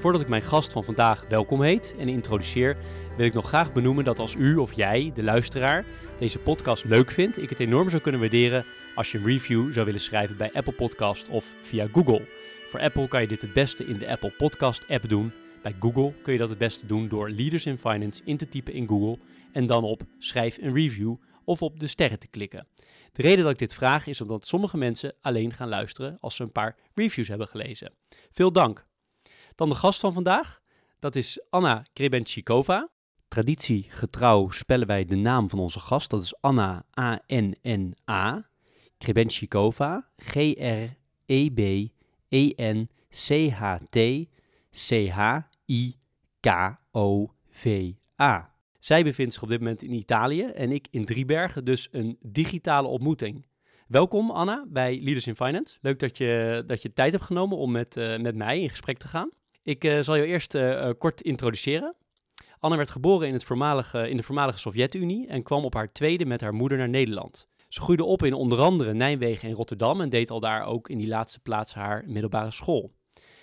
Voordat ik mijn gast van vandaag welkom heet en introduceer, wil ik nog graag benoemen dat als u of jij, de luisteraar, deze podcast leuk vindt, ik het enorm zou kunnen waarderen als je een review zou willen schrijven bij Apple Podcast of via Google. Voor Apple kan je dit het beste in de Apple Podcast app doen. Bij Google kun je dat het beste doen door Leaders in Finance in te typen in Google en dan op schrijf een review of op de sterren te klikken. De reden dat ik dit vraag is omdat sommige mensen alleen gaan luisteren als ze een paar reviews hebben gelezen. Veel dank. Dan de gast van vandaag. Dat is Anna Krebenchikova. Traditiegetrouw spellen wij de naam van onze gast. Dat is Anna A-N-N-A. Krebenchikova. G-R-E-B-E-N-C-H-T-C-H-I-K-O-V-A. Zij bevindt zich op dit moment in Italië en ik in Driebergen, dus een digitale ontmoeting. Welkom Anna bij Leaders in Finance. Leuk dat je, dat je tijd hebt genomen om met, uh, met mij in gesprek te gaan. Ik uh, zal je eerst uh, kort introduceren. Anna werd geboren in, het voormalige, in de voormalige Sovjet-Unie en kwam op haar tweede met haar moeder naar Nederland. Ze groeide op in onder andere Nijmegen en Rotterdam en deed al daar ook in die laatste plaats haar middelbare school.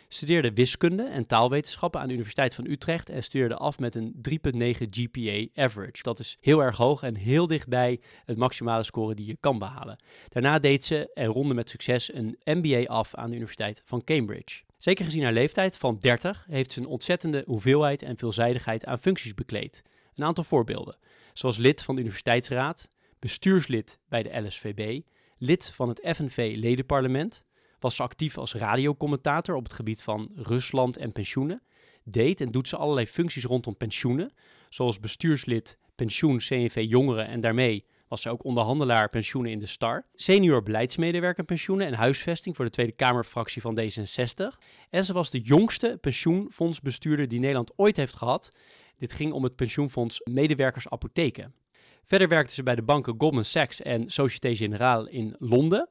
Studeerde wiskunde en taalwetenschappen aan de Universiteit van Utrecht en studeerde af met een 3,9 GPA average. Dat is heel erg hoog en heel dichtbij het maximale score die je kan behalen. Daarna deed ze en ronde met succes een MBA af aan de Universiteit van Cambridge. Zeker gezien haar leeftijd van 30 heeft ze een ontzettende hoeveelheid en veelzijdigheid aan functies bekleed. Een aantal voorbeelden, zoals lid van de Universiteitsraad, bestuurslid bij de LSVB, lid van het FNV-ledenparlement, was ze actief als radiocommentator op het gebied van Rusland en pensioenen, deed en doet ze allerlei functies rondom pensioenen, zoals bestuurslid pensioen CNV Jongeren en daarmee was ze ook onderhandelaar pensioenen in de Star. Senior beleidsmedewerker pensioenen en huisvesting voor de Tweede Kamerfractie van D66. En ze was de jongste pensioenfondsbestuurder die Nederland ooit heeft gehad. Dit ging om het pensioenfonds Medewerkers Apotheken. Verder werkte ze bij de banken Goldman Sachs en Société Générale in Londen.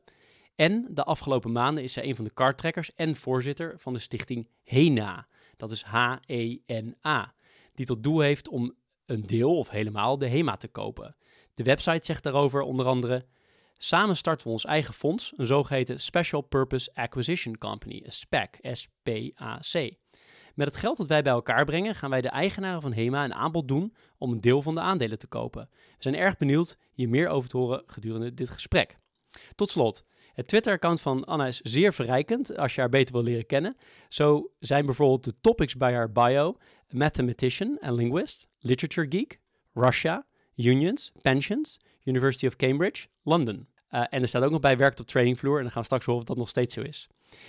En de afgelopen maanden is zij een van de karttrekkers en voorzitter van de stichting HENA. Dat is H-E-N-A. Die tot doel heeft om een deel of helemaal de HEMA te kopen. De website zegt daarover onder andere: Samen starten we ons eigen fonds, een zogeheten Special Purpose Acquisition Company, een SPAC. Met het geld dat wij bij elkaar brengen, gaan wij de eigenaren van HEMA een aanbod doen om een deel van de aandelen te kopen. We zijn erg benieuwd hier meer over te horen gedurende dit gesprek. Tot slot, het Twitter-account van Anna is zeer verrijkend als je haar beter wil leren kennen. Zo zijn bijvoorbeeld de topics bij haar bio mathematician en linguist, literature geek, Russia, unions, pensions, University of Cambridge, London. Uh, en er staat ook nog bij werkt op trainingvloer en dan gaan we straks horen of dat nog steeds zo is.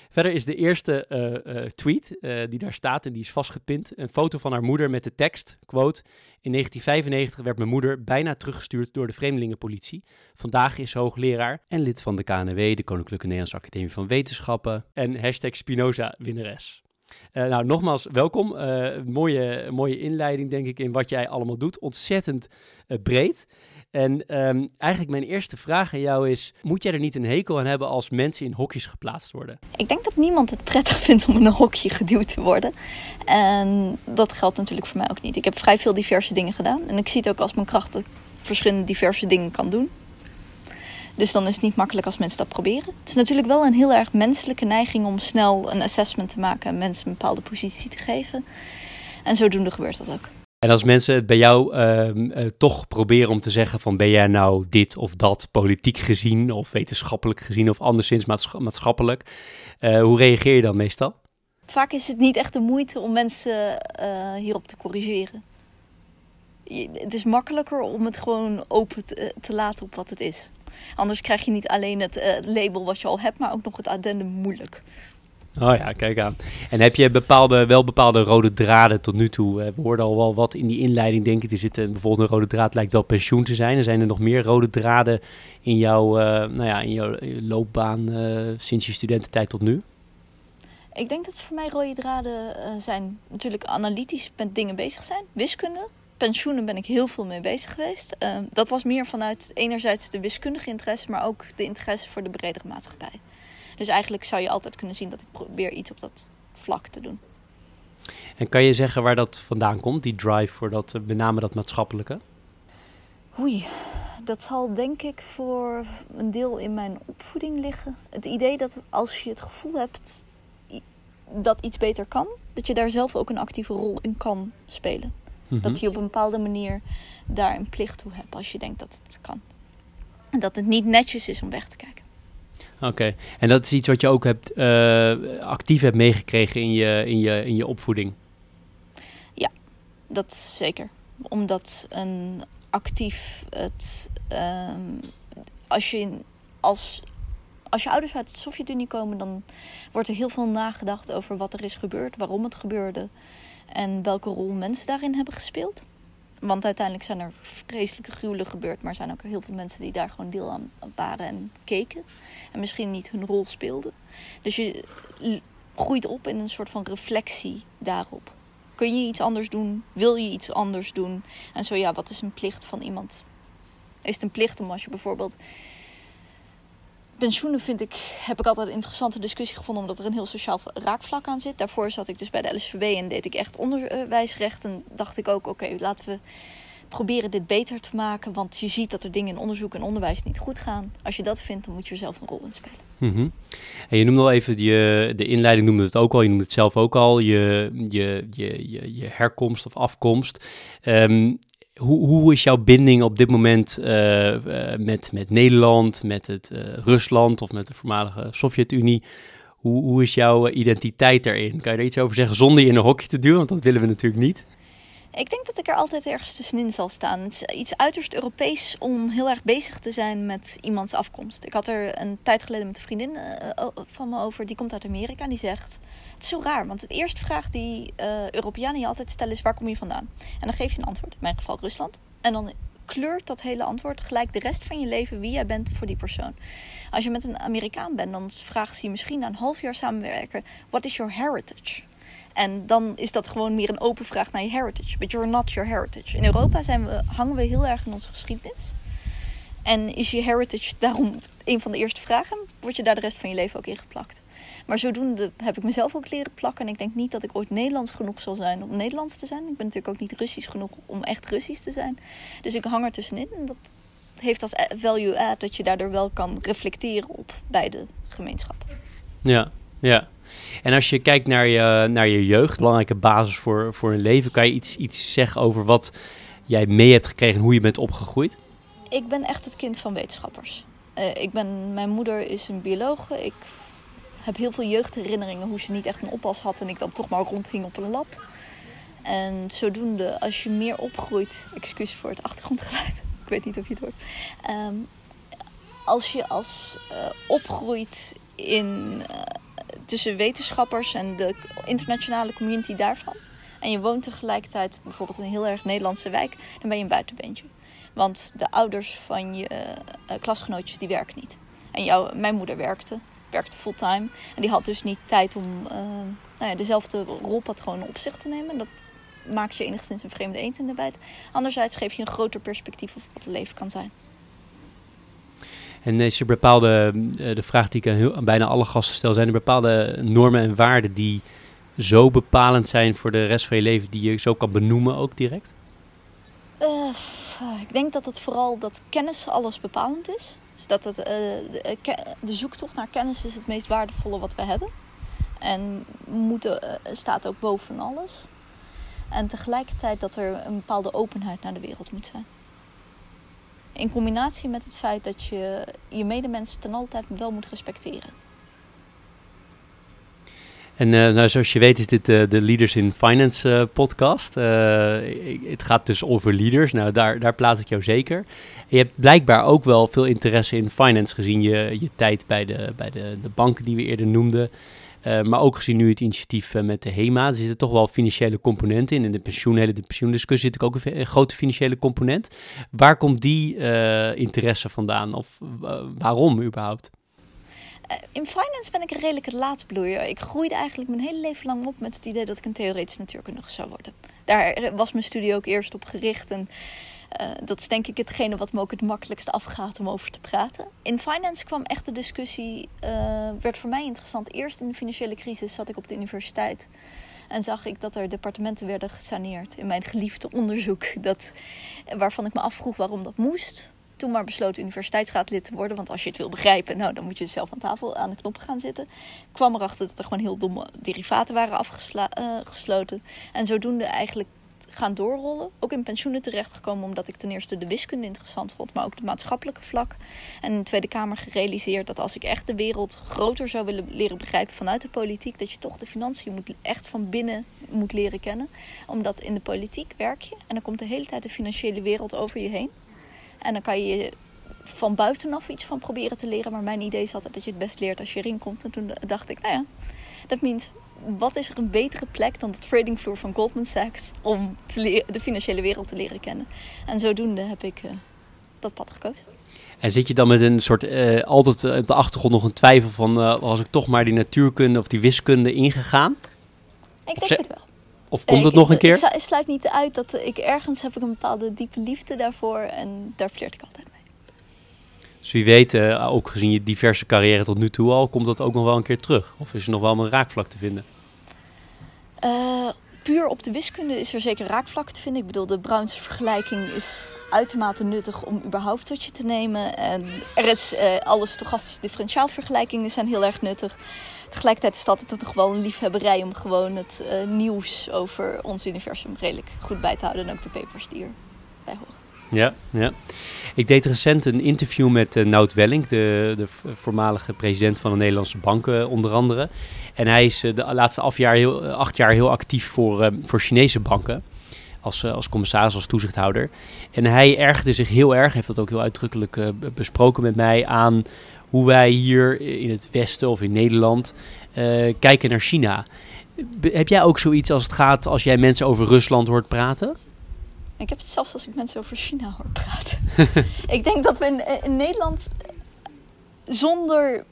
Verder is de eerste uh, uh, tweet die daar staat en die is vastgepind een foto van haar moeder met de tekst, quote, in 1995 werd mijn moeder bijna teruggestuurd door de Vreemdelingenpolitie. Vandaag is ze hoogleraar en lid van de KNW, de Koninklijke Nederlandse Academie van Wetenschappen en hashtag Spinoza winnares. Uh, nou, nogmaals, welkom. Uh, mooie, mooie inleiding, denk ik, in wat jij allemaal doet. Ontzettend uh, breed. En um, eigenlijk mijn eerste vraag aan jou is: moet jij er niet een hekel aan hebben als mensen in hokjes geplaatst worden? Ik denk dat niemand het prettig vindt om in een hokje geduwd te worden. En dat geldt natuurlijk voor mij ook niet. Ik heb vrij veel diverse dingen gedaan. En ik zie het ook als mijn kracht dat verschillende diverse dingen kan doen. Dus dan is het niet makkelijk als mensen dat proberen. Het is natuurlijk wel een heel erg menselijke neiging om snel een assessment te maken en mensen een bepaalde positie te geven. En zodoende gebeurt dat ook. En als mensen het bij jou uh, uh, toch proberen om te zeggen van ben jij nou dit of dat politiek gezien of wetenschappelijk gezien of anderszins maatschappelijk, uh, hoe reageer je dan meestal? Vaak is het niet echt de moeite om mensen hierop te corrigeren. Je, het is makkelijker om het gewoon open te, te laten op wat het is. Anders krijg je niet alleen het uh, label wat je al hebt, maar ook nog het addendum moeilijk. Oh ja, kijk aan. En heb je bepaalde, wel bepaalde rode draden tot nu toe? We hoorden al wel wat in die inleiding, denk ik. Er zit een, bijvoorbeeld een rode draad, lijkt wel pensioen te zijn. Er zijn er nog meer rode draden in jouw, uh, nou ja, in jouw loopbaan uh, sinds je studententijd tot nu? Ik denk dat voor mij rode draden uh, zijn natuurlijk analytisch met dingen bezig zijn. Wiskunde, pensioenen ben ik heel veel mee bezig geweest. Uh, dat was meer vanuit enerzijds de wiskundige interesse, maar ook de interesse voor de bredere maatschappij. Dus eigenlijk zou je altijd kunnen zien dat ik probeer iets op dat vlak te doen. En kan je zeggen waar dat vandaan komt, die drive voor dat, uh, met name dat maatschappelijke? Oei, dat zal denk ik voor een deel in mijn opvoeding liggen. Het idee dat als je het gevoel hebt dat iets beter kan, dat je daar zelf ook een actieve rol in kan spelen. Mm -hmm. Dat je op een bepaalde manier daar een plicht toe hebt als je denkt dat het kan. En dat het niet netjes is om weg te kijken. Oké, okay. en dat is iets wat je ook hebt, uh, actief hebt meegekregen in je, in, je, in je opvoeding? Ja, dat zeker. Omdat een actief het. Um, als je als, als je ouders uit de Sovjet-Unie komen, dan wordt er heel veel nagedacht over wat er is gebeurd, waarom het gebeurde en welke rol mensen daarin hebben gespeeld. Want uiteindelijk zijn er vreselijke gruwelen gebeurd, maar zijn ook heel veel mensen die daar gewoon deel aan waren en keken. En misschien niet hun rol speelden. Dus je groeit op in een soort van reflectie daarop. Kun je iets anders doen? Wil je iets anders doen? En zo ja, wat is een plicht van iemand? Is het een plicht om als je bijvoorbeeld pensioenen vind ik, heb ik altijd een interessante discussie gevonden, omdat er een heel sociaal raakvlak aan zit. Daarvoor zat ik dus bij de LSVB en deed ik echt onderwijsrecht. En dacht ik ook, oké, laten we proberen dit beter te maken. Want je ziet dat er dingen in onderzoek en onderwijs niet goed gaan. Als je dat vindt, dan moet je er zelf een rol in spelen. -hmm. En je noemde al even, je, de inleiding noemde het ook al, je noemde het zelf ook al, je, je, je, je, je herkomst of afkomst. Um, hoe, hoe is jouw binding op dit moment uh, uh, met, met Nederland, met het uh, Rusland of met de voormalige Sovjet-Unie? Hoe, hoe is jouw identiteit daarin? Kan je er iets over zeggen zonder je in een hokje te duwen? Want dat willen we natuurlijk niet. Ik denk dat ik er altijd ergens tussenin zal staan. Het is iets uiterst Europees om heel erg bezig te zijn met iemands afkomst. Ik had er een tijd geleden met een vriendin van me over. Die komt uit Amerika en die zegt... Het is zo raar, want het eerste vraag die uh, Europeanen je altijd stellen is: waar kom je vandaan? En dan geef je een antwoord, in mijn geval Rusland. En dan kleurt dat hele antwoord gelijk de rest van je leven wie jij bent voor die persoon. Als je met een Amerikaan bent, dan vraagt hij misschien na een half jaar samenwerken: What is your heritage? En dan is dat gewoon meer een open vraag naar je heritage. But you're not your heritage. In Europa zijn we, hangen we heel erg in onze geschiedenis. En is je heritage daarom een van de eerste vragen? Word je daar de rest van je leven ook in geplakt? Maar zodoende heb ik mezelf ook leren plakken. En ik denk niet dat ik ooit Nederlands genoeg zal zijn om Nederlands te zijn. Ik ben natuurlijk ook niet Russisch genoeg om echt Russisch te zijn. Dus ik hang er tussenin. En dat heeft als value add dat je daardoor wel kan reflecteren op beide gemeenschappen. Ja, ja. En als je kijkt naar je, naar je jeugd, belangrijke basis voor, voor een leven, kan je iets, iets zeggen over wat jij mee hebt gekregen en hoe je bent opgegroeid? Ik ben echt het kind van wetenschappers. Uh, ik ben, mijn moeder is een biologe. Ik heb heel veel jeugdherinneringen hoe ze niet echt een oppas had en ik dan toch maar rondging op een lab. En zodoende, als je meer opgroeit, excuus voor het achtergrondgeluid, ik weet niet of je het hoort. Um, als je als uh, opgroeit in, uh, tussen wetenschappers en de internationale community daarvan, en je woont tegelijkertijd bijvoorbeeld in een heel erg Nederlandse wijk, dan ben je een buitenbeentje. Want de ouders van je uh, klasgenootjes die werken niet. En jou, mijn moeder werkte werkte fulltime. En die had dus niet tijd om uh, nou ja, dezelfde rolpatronen op zich te nemen. Dat maakt je enigszins een vreemde eend in de bijt. Anderzijds geef je een groter perspectief op wat het leven kan zijn. En is er bepaalde, de vraag die ik aan, bijna alle gasten stel, zijn er bepaalde normen en waarden die zo bepalend zijn voor de rest van je leven, die je zo kan benoemen ook direct? Uh, ik denk dat het vooral dat kennis alles bepalend is. Dus dat het, uh, de, zoektocht naar kennis is het meest waardevolle wat we hebben. En moeten staat ook boven alles. En tegelijkertijd dat er een bepaalde openheid naar de wereld moet zijn. In combinatie met het feit dat je je medemens ten altijd wel moet respecteren. En uh, nou, zoals je weet is dit uh, de Leaders in Finance uh, podcast. het gaat dus over leaders. Nou, daar, daar plaats ik jou zeker. je hebt blijkbaar ook wel veel interesse in finance gezien je, je tijd bij, de, bij de, de banken die we eerder noemden. Maar ook gezien nu het initiatief met de HEMA. Er zitten toch wel financiële componenten in. In de, pensioen, de pensioendiscussie zit ook een, grote financiële component. Waar komt die interesse vandaan? Of waarom überhaupt? Eh, in finance ben ik een redelijke laatbloeier. Ik groeide eigenlijk mijn hele leven lang op met het idee dat ik een theoretisch natuurkundige zou worden. Daar was mijn studie ook eerst op gericht. En uh, dat is denk ik hetgene wat me ook het makkelijkst afgaat om over te praten. In finance kwam echt de discussie, uh, werd voor mij interessant. Eerst in de financiële crisis zat ik op de universiteit. En zag ik dat er departementen werden gesaneerd in mijn geliefde onderzoek. Dat, waarvan ik me afvroeg waarom dat moest toen maar besloten universiteitsraadlid te worden. Want als je het wil begrijpen, nou, dan moet je zelf aan tafel aan de knoppen gaan zitten. kwam erachter dat er gewoon heel domme derivaten waren afgesloten. Eh, en zodoende eigenlijk gaan doorrollen. Ook in pensioenen terechtgekomen, omdat ik ten eerste de wiskunde interessant vond, maar ook het maatschappelijke vlak. En in de Tweede Kamer gerealiseerd dat als ik echt de wereld groter zou willen leren begrijpen vanuit de politiek, dat je toch de financiën moet, echt van binnen moet leren kennen. Omdat in de politiek werk je en dan komt de hele tijd de financiële wereld over je heen. En dan kan je van buitenaf iets van proberen te leren. Maar mijn idee is altijd dat je het best leert als je erin komt. En toen dacht ik, nou ja, dat means wat is er een betere plek dan de tradingvloer van Goldman Sachs om te de financiële wereld te leren kennen. En zodoende heb ik uh, dat pad gekozen. En zit je dan met een soort, uh, altijd uh, op de achtergrond nog een twijfel van, was ik toch maar die natuurkunde of die wiskunde ingegaan? Ik denk het wel. Of komt het nog een keer? Ik, sluit niet uit dat ik ergens heb ik een bepaalde diepe liefde daarvoor en daar flirt ik altijd mee. Dus wie weet, uh, ook gezien je diverse carrière tot nu toe al, komt dat ook nog wel een keer terug? Of is er nog wel een raakvlak te vinden? Uh, puur op de wiskunde is er zeker raakvlak te vinden. Ik bedoel, de Brownse vergelijking is uitermate nuttig om überhaupt tot je te nemen. En er is uh, alle stochastische differentiaalvergelijkingen zijn heel erg nuttig. Tegelijkertijd is dat toch wel een liefhebberij om gewoon het nieuws over ons universum redelijk goed bij te houden. En ook de papers die erbij horen. Ja, ja. Ik deed recent een interview met uh, Nout Welling, de, de voormalige president van de Nederlandse banken onder andere. En hij is uh, de laatste acht jaar heel, acht jaar heel actief voor, voor Chinese banken. Als, als commissaris, als toezichthouder. En hij ergerde zich heel erg, heeft dat ook heel uitdrukkelijk besproken met mij, aan hoe wij hier in het Westen of in Nederland kijken naar China. heb jij ook zoiets als het gaat als jij mensen over Rusland hoort praten? Ik heb het zelfs als ik mensen over China hoor praten. ik denk dat we in, in Nederland zonder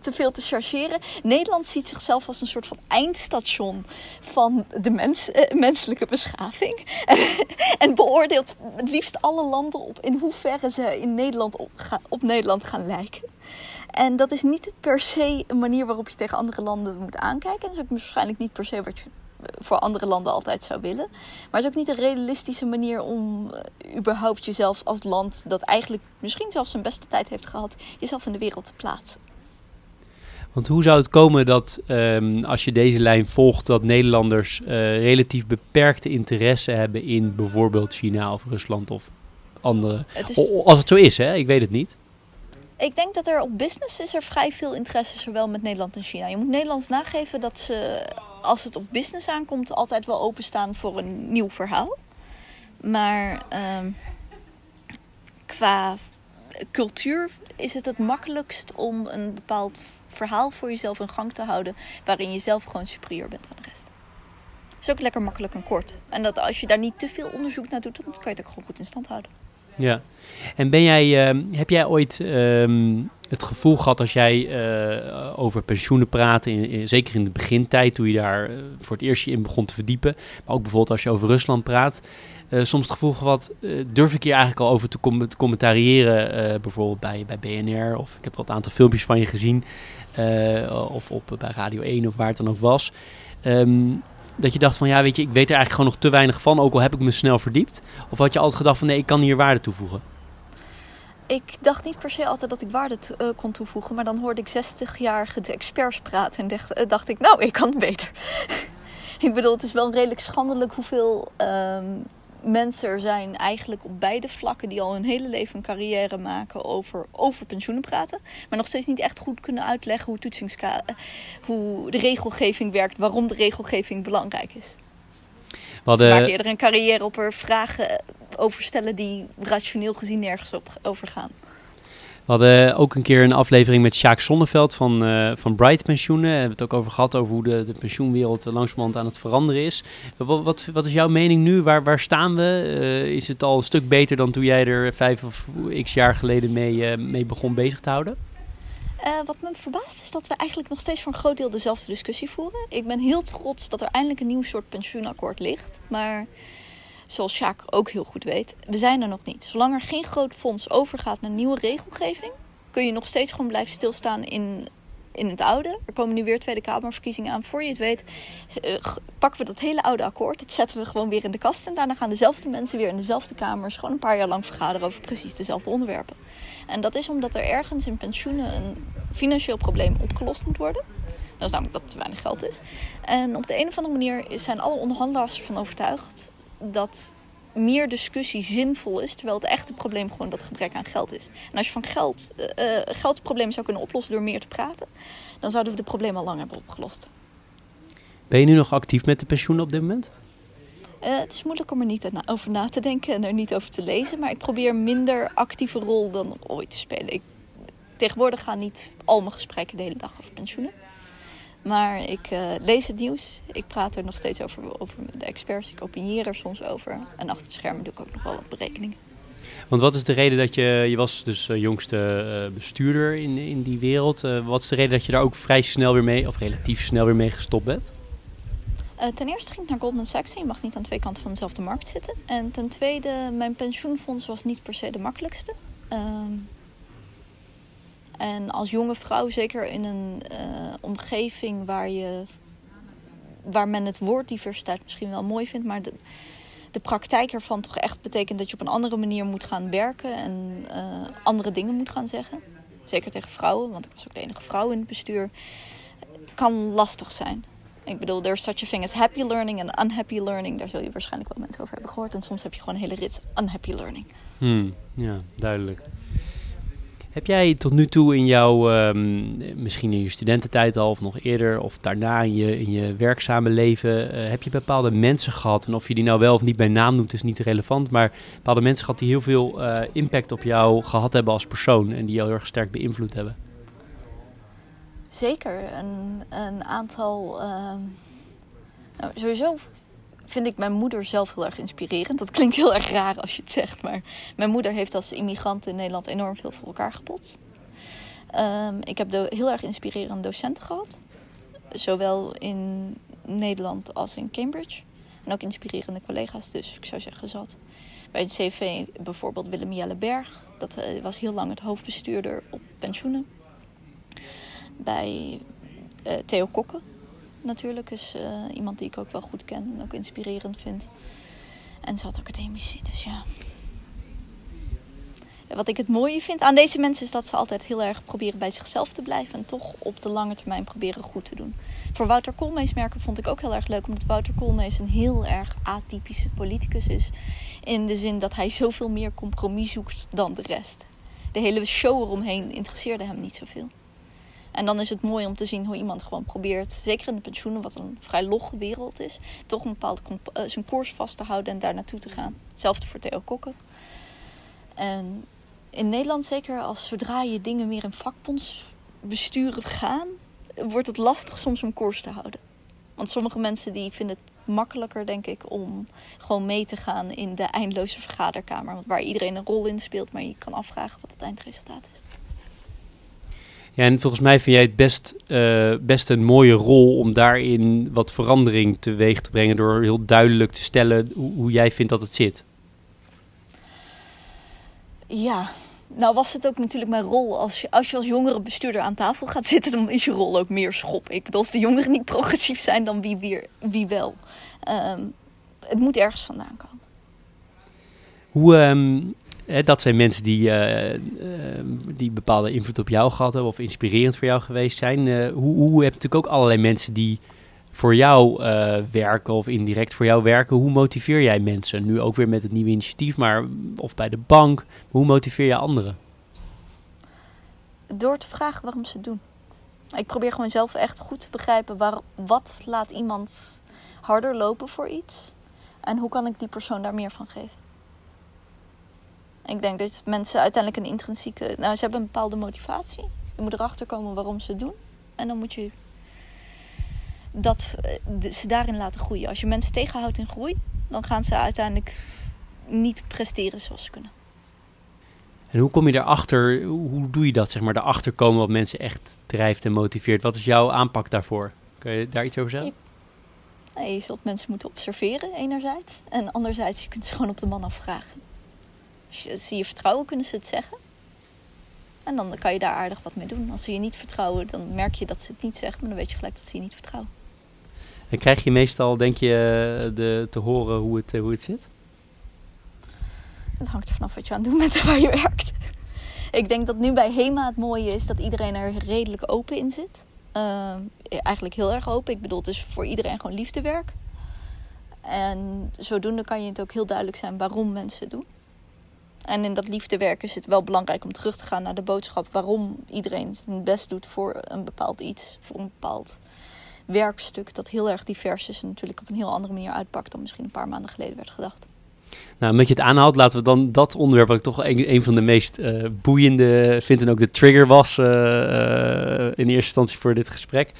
te veel te chargeren. Nederland ziet zichzelf als een soort van eindstation van de mens, eh, menselijke beschaving. en beoordeelt het liefst alle landen op in hoeverre ze in Nederland op, op Nederland gaan lijken. En dat is niet per se een manier waarop je tegen andere landen moet aankijken. En dat is ook waarschijnlijk niet per se wat je voor andere landen altijd zou willen. Maar het is ook niet een realistische manier om uh, überhaupt jezelf als land dat eigenlijk misschien zelfs zijn beste tijd heeft gehad, jezelf in de wereld te plaatsen. Want hoe zou het komen dat um, als je deze lijn volgt, dat Nederlanders uh, relatief beperkte interesse hebben in bijvoorbeeld China of Rusland of andere? Het is... Als het zo is, hè? Ik weet het niet. Ik denk dat er op business is er vrij veel interesse, zowel met Nederland en China. Je moet Nederlands nageven dat ze, als het op business aankomt, altijd wel openstaan voor een nieuw verhaal. Maar um, qua cultuur is het het makkelijkst om een bepaald verhaal voor jezelf in gang te houden. waarin je zelf gewoon superieur bent aan de rest. Is ook lekker makkelijk en kort. En dat als je daar niet te veel onderzoek naar doet, dan kan je het ook gewoon goed in stand houden. Ja, en ben jij, uh, heb jij ooit uh, het gevoel gehad als jij uh, over pensioenen praatte, in, in, zeker in de begintijd, toen je daar eh, voor het eerst in begon te verdiepen, maar ook bijvoorbeeld als je over Rusland praat, uh, soms het gevoel gehad, durf ik hier eigenlijk al over te, com commentariëren, bijvoorbeeld bij, bij BNR, of ik heb een aantal filmpjes van je gezien, of op, bij Radio 1 of waar het dan ook was. Um, dat je dacht van ja, weet je, ik weet er eigenlijk gewoon nog te weinig van, ook al heb ik me snel verdiept? Of had je altijd gedacht van nee, ik kan hier waarde toevoegen? Ik dacht niet per se altijd dat ik waarde uh, kon toevoegen, maar dan hoorde ik 60-jarige experts praten en dacht, uh, dacht ik, nou, ik kan het beter. ik bedoel, het is wel redelijk schandelijk hoeveel um, mensen er zijn eigenlijk op beide vlakken die al hun hele leven een carrière maken over, over pensioenen praten. Maar nog steeds niet echt goed kunnen uitleggen hoe, toetsingska hoe de regelgeving werkt, waarom de regelgeving belangrijk is. Hadden... Vaak eerder een carrière op er vragen over stellen die rationeel gezien nergens op, over gaan. We hadden ook een keer een aflevering met Sjaak Zonneveld van, uh, van Bright Pensioenen. We hebben het ook over gehad over hoe de, de pensioenwereld langzamerhand aan het veranderen is. Wat, wat, wat is jouw mening nu? Waar, waar staan we? Uh, is het al een stuk beter dan toen jij er vijf of x jaar geleden mee, uh, mee begon bezig te houden? Wat me verbaast is dat we eigenlijk nog steeds voor een groot deel dezelfde discussie voeren. Ik ben heel trots dat er eindelijk een nieuw soort pensioenakkoord ligt. Maar zoals Sjaak ook heel goed weet, we zijn er nog niet. Zolang er geen groot fonds overgaat naar nieuwe regelgeving, kun je nog steeds gewoon blijven stilstaan in, in het oude. Er komen nu weer Tweede Kamerverkiezingen aan. Voor je het weet, uh, pakken we dat hele oude akkoord. Dat zetten we gewoon weer in de kast. En daarna gaan dezelfde mensen weer in dezelfde kamers gewoon een paar jaar lang vergaderen over precies dezelfde onderwerpen. En dat is omdat er ergens in pensioenen een financieel probleem opgelost moet worden. Dat is namelijk dat er te weinig geld is. En op de een of andere manier zijn alle onderhandelaars ervan overtuigd dat meer discussie zinvol is, terwijl het echte probleem gewoon dat gebrek aan geld is. En als je van geld, uh, geldprobleem zou kunnen oplossen door meer te praten, dan zouden we de probleem al lang hebben opgelost. Ben je nu nog actief met de pensioenen op dit moment? Uh, het is moeilijk om er niet over na te denken en er niet over te lezen, maar ik probeer minder actieve rol dan ooit te spelen. Ik, tegenwoordig gaan niet al mijn gesprekken de hele dag over pensioenen. Maar ik uh, lees het nieuws. Ik praat er nog steeds over, over de experts. Ik opinieer er soms over. En achter de schermen doe ik ook nog wel wat berekeningen. Want wat is de reden dat je, je was dus uh, jongste uh, bestuurder in, in die wereld. wat is de reden dat je daar ook vrij snel weer mee, of relatief snel weer mee gestopt bent? ten eerste ging ik naar Goldman Sachs. Je mag niet aan twee kanten van dezelfde markt zitten. En ten tweede, mijn pensioenfonds was niet per se de makkelijkste. En als jonge vrouw, zeker in een uh, omgeving waar, je, waar men het woord diversiteit misschien wel mooi vindt, maar de, de praktijk ervan toch echt betekent dat je op een andere manier moet gaan werken en uh, andere dingen moet gaan zeggen. Zeker tegen vrouwen, want ik was ook de enige vrouw in het bestuur. Kan lastig zijn. Ik bedoel, there's such a thing as happy learning en unhappy learning. Daar zul je waarschijnlijk wel mensen over hebben gehoord. En soms heb je gewoon een hele rits unhappy learning. Hmm, ja, duidelijk. Heb jij tot nu toe in jouw, um, misschien in je studententijd al of nog eerder of daarna in je, in je werkzame leven, uh, heb je bepaalde mensen gehad? En of je die nou wel of niet bij naam noemt is niet relevant, maar bepaalde mensen gehad die heel veel uh, impact op jou gehad hebben als persoon en die jou heel erg sterk beïnvloed hebben? Zeker, een, een aantal. Uh, nou, sowieso vind ik mijn moeder zelf heel erg inspirerend. Dat klinkt heel erg raar als je het zegt, maar mijn moeder heeft als immigrant in Nederland enorm veel voor elkaar gepotst. Um, ik heb heel erg inspirerende docenten gehad, zowel in Nederland als in Cambridge. En ook inspirerende collega's, dus ik zou zeggen zat. Bij het CV bijvoorbeeld Willem Jelle Berg, dat uh, was heel lang het hoofdbestuurder op pensioenen. Bij uh, Theo Kokken, natuurlijk is uh, iemand die ik ook wel goed ken en ook inspirerend vind. En zat academici, dus ja. Wat ik het mooie vind aan deze mensen is dat ze altijd heel erg proberen bij zichzelf te blijven en toch op de lange termijn proberen goed te doen. Voor Wouter Koolmees merken vond ik ook heel erg leuk, omdat Wouter Koolmees een heel erg atypische politicus is. In de zin dat hij zoveel meer compromis zoekt dan de rest. De hele show eromheen interesseerde hem niet zoveel. En dan is het mooi om te zien hoe iemand gewoon probeert, zeker in de pensioenen, wat een vrij logge wereld is, toch een bepaald uh, zijn koers vast te houden en daar naartoe te gaan. Hetzelfde voor Theo Kokken. En in Nederland, zeker als zodra je dingen meer in vakbondsbesturen gaan, wordt het lastig soms om koers te houden. Want sommige mensen die vinden het makkelijker, denk ik, om gewoon mee te gaan in de eindeloze vergaderkamer. Waar iedereen een rol in speelt, maar je kan afvragen wat het eindresultaat is. Ja, en volgens mij vind jij het best, uh, best een mooie rol om daarin wat verandering teweeg te brengen door heel duidelijk te stellen hoe, hoe jij vindt dat het zit. Ja, nou was het ook natuurlijk mijn rol. Als je als, je als jongere bestuurder aan tafel gaat zitten, dan is je rol ook meer schop. Ik bedoel, als de jongeren niet progressief zijn, dan wie, wie, wie wel. Um, het moet ergens vandaan komen. Hoe, um, dat zijn mensen die, uh, die bepaalde invloed op jou gehad hebben of inspirerend voor jou geweest zijn. Uh, hoe, hoe heb natuurlijk ook allerlei mensen die voor jou werken of indirect voor jou werken. Hoe motiveer jij mensen? Nu ook weer met het nieuwe initiatief, maar of bij de bank. Hoe motiveer je anderen? Door te vragen waarom ze het doen. Ik probeer gewoon zelf echt goed te begrijpen waar, wat laat iemand harder lopen voor iets. En hoe kan ik die persoon daar meer van geven. Ik denk dat mensen uiteindelijk een intrinsieke. Nou, ze hebben een bepaalde motivatie. Je moet erachter komen waarom ze het doen. En dan moet je dat, eh, ze daarin laten groeien. Als je mensen tegenhoudt in groei, dan gaan ze uiteindelijk niet presteren zoals ze kunnen. En hoe kom je daarachter, hoe doe je dat, zeg maar, daarachter komen wat mensen echt drijft en motiveert? Wat is jouw aanpak daarvoor? Kun je daar iets over zeggen? je zult mensen moeten observeren, enerzijds. En anderzijds, je kunt ze gewoon op de man afvragen. Als je ze je vertrouwen, kunnen ze het zeggen. En dan kan je daar aardig wat mee doen. Als ze je niet vertrouwen, dan merk je dat ze het niet zeggen, maar dan weet je gelijk dat ze je niet vertrouwen. En krijg je meestal, denk je, de, te horen hoe het, hoe het zit? Het hangt er vanaf wat je aan het doen bent en waar je werkt. Ik denk dat nu bij HEMA het mooie is dat iedereen er redelijk open in zit. Uh, eigenlijk heel erg open. Ik bedoel, is voor iedereen gewoon liefdewerk. En zodoende kan je het ook heel duidelijk zijn waarom mensen het doen. En in dat liefdewerk is het wel belangrijk om terug te gaan naar de boodschap waarom iedereen zijn best doet voor een bepaald iets, voor een bepaald werkstuk dat heel erg divers is en natuurlijk op een heel andere manier uitpakt dan misschien een paar maanden geleden werd gedacht. Nou, omdat je het aanhaalt, laten we dan dat onderwerp, wat ik toch een, een van de meest uh, boeiende vind en ook de trigger was uh, uh, in eerste instantie voor dit gesprek.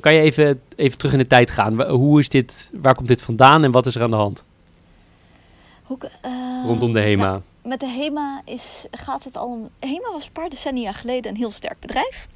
kan je even, even terug in de tijd gaan? Hoe is dit, waar komt dit vandaan en wat is er aan de hand? Hoe, Rondom de HEMA. Nou, met de HEMA is, gaat het al. HEMA was een paar decennia geleden een heel sterk bedrijf.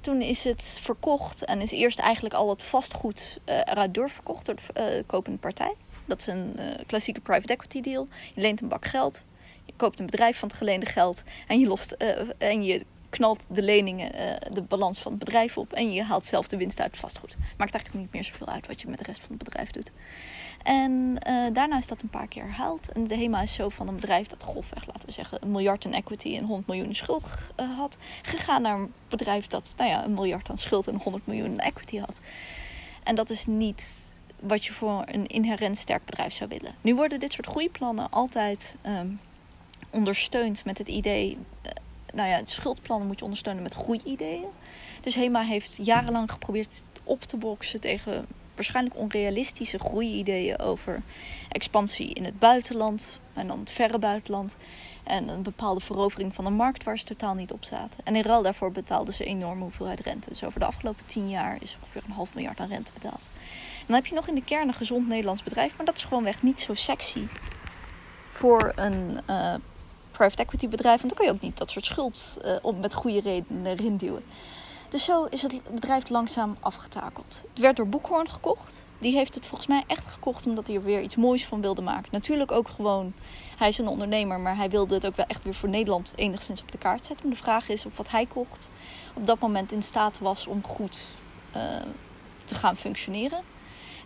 Toen is het verkocht en is eerst eigenlijk al het vastgoed eruit doorverkocht door de kopende partij. Dat is een uh, klassieke private equity deal. Je leent een bak geld, je koopt een bedrijf van het geleende geld en je, lost, uh, en je knalt de leningen, uh, de balans van het bedrijf op en je haalt zelf de winst uit het vastgoed. Maakt eigenlijk niet meer zoveel uit wat je met de rest van het bedrijf doet. En daarna is dat een paar keer herhaald. En de HEMA is zo van een bedrijf dat grofweg, laten we zeggen, een miljard aan equity en 100 miljoen schuld had, gegaan naar een bedrijf dat nou ja, een miljard aan schuld en 100 miljoen aan equity had. En dat is niet wat je voor een inherent sterk bedrijf zou willen. Nu worden dit soort groeiplannen altijd um, ondersteund met het idee. Nou ja, schuldplannen moet je ondersteunen met groeiideeën. Dus HEMA heeft jarenlang geprobeerd op te boksen tegen waarschijnlijk onrealistische groeiideeën over expansie in het buitenland en dan het verre buitenland. En een bepaalde verovering van een markt waar ze totaal niet op zaten. En in ruil daarvoor betaalden ze enorme hoeveelheid rente. Dus over de afgelopen tien jaar is ongeveer een half miljard aan rente betaald. Dan heb je nog in de kern een gezond Nederlands bedrijf, maar dat is gewoonweg niet zo sexy voor een uh, private equity bedrijf. Want dan kan je ook niet dat soort schuld uh, op, met goede redenen erin duwen. Dus zo is het bedrijf langzaam afgetakeld. Het werd door Boekhoorn gekocht. Die heeft het volgens mij echt gekocht omdat hij er weer iets moois van wilde maken. Natuurlijk ook gewoon, hij is een ondernemer, maar hij wilde het ook wel echt weer voor Nederland enigszins op de kaart zetten. de vraag is of wat hij kocht op dat moment in staat was om goed uh, te gaan functioneren.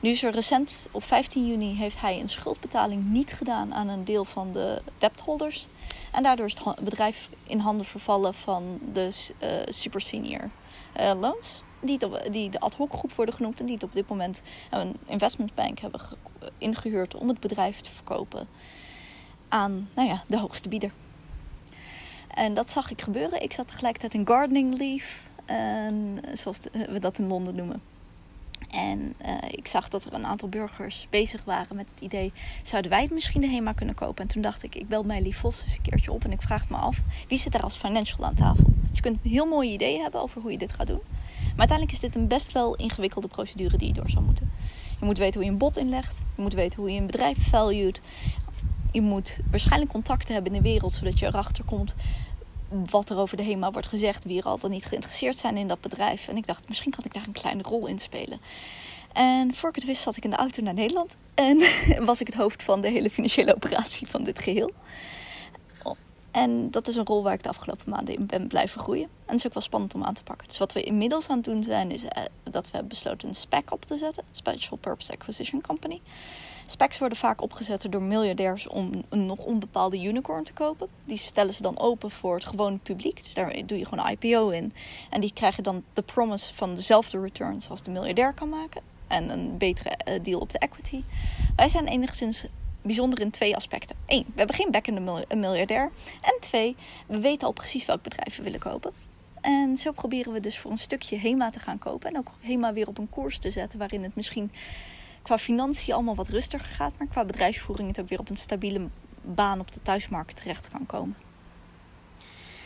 Nu is er recent, op 15 juni, heeft hij een schuldbetaling niet gedaan aan een deel van de debtholders. En daardoor is het bedrijf in handen vervallen van de uh, super senior uh, loans. Die, die de ad hoc groep worden genoemd en die het op dit moment een investmentbank hebben ingehuurd om het bedrijf te verkopen aan nou ja, de hoogste bieder. En dat zag ik gebeuren. Ik zat tegelijkertijd in gardening leave, en, zoals we dat in Londen noemen. En uh, ik zag dat er een aantal burgers bezig waren met het idee: zouden wij misschien de HEMA kunnen kopen? En toen dacht ik: ik bel Lief Vos eens een keertje op en ik vraag me af wie zit daar als financial aan tafel. Dus je kunt een heel mooie ideeën hebben over hoe je dit gaat doen. Maar uiteindelijk is dit een best wel ingewikkelde procedure die je door zal moeten. Je moet weten hoe je een bod inlegt, je moet weten hoe je een bedrijf valued. Je moet waarschijnlijk contacten hebben in de wereld zodat je erachter komt wat er over de HEMA wordt gezegd, wie er al dan niet geïnteresseerd zijn in dat bedrijf. En ik dacht, misschien kan ik daar een kleine rol in spelen. En voor ik het wist zat ik in de auto naar Nederland en was ik het hoofd van de hele financiële operatie van dit geheel. En dat is een rol waar ik de afgelopen maanden in ben blijven groeien. En het is ook wel spannend om aan te pakken. Dus wat we inmiddels aan het doen zijn, is eh, dat we hebben besloten een SPAC op te zetten. Special Purpose Acquisition Company. Specs worden vaak opgezet door miljardairs om een nog onbepaalde unicorn te kopen. Die stellen ze dan open voor het gewone publiek. Dus daar doe je gewoon een IPO in. En die krijgen dan de promise van dezelfde returns als de miljardair kan maken. En een betere eh, deal op de equity. Wij zijn enigszins bijzonder in twee aspecten. Eén, we hebben geen bekkende miljardair. En twee, we weten al precies welk bedrijf we willen kopen. En zo proberen we dus voor een stukje HEMA te gaan kopen. En ook HEMA weer op een koers te zetten waarin het misschien qua financiën allemaal wat rustiger gaat. Maar qua bedrijfsvoering het ook weer op een stabiele baan op de thuismarkt terecht kan komen.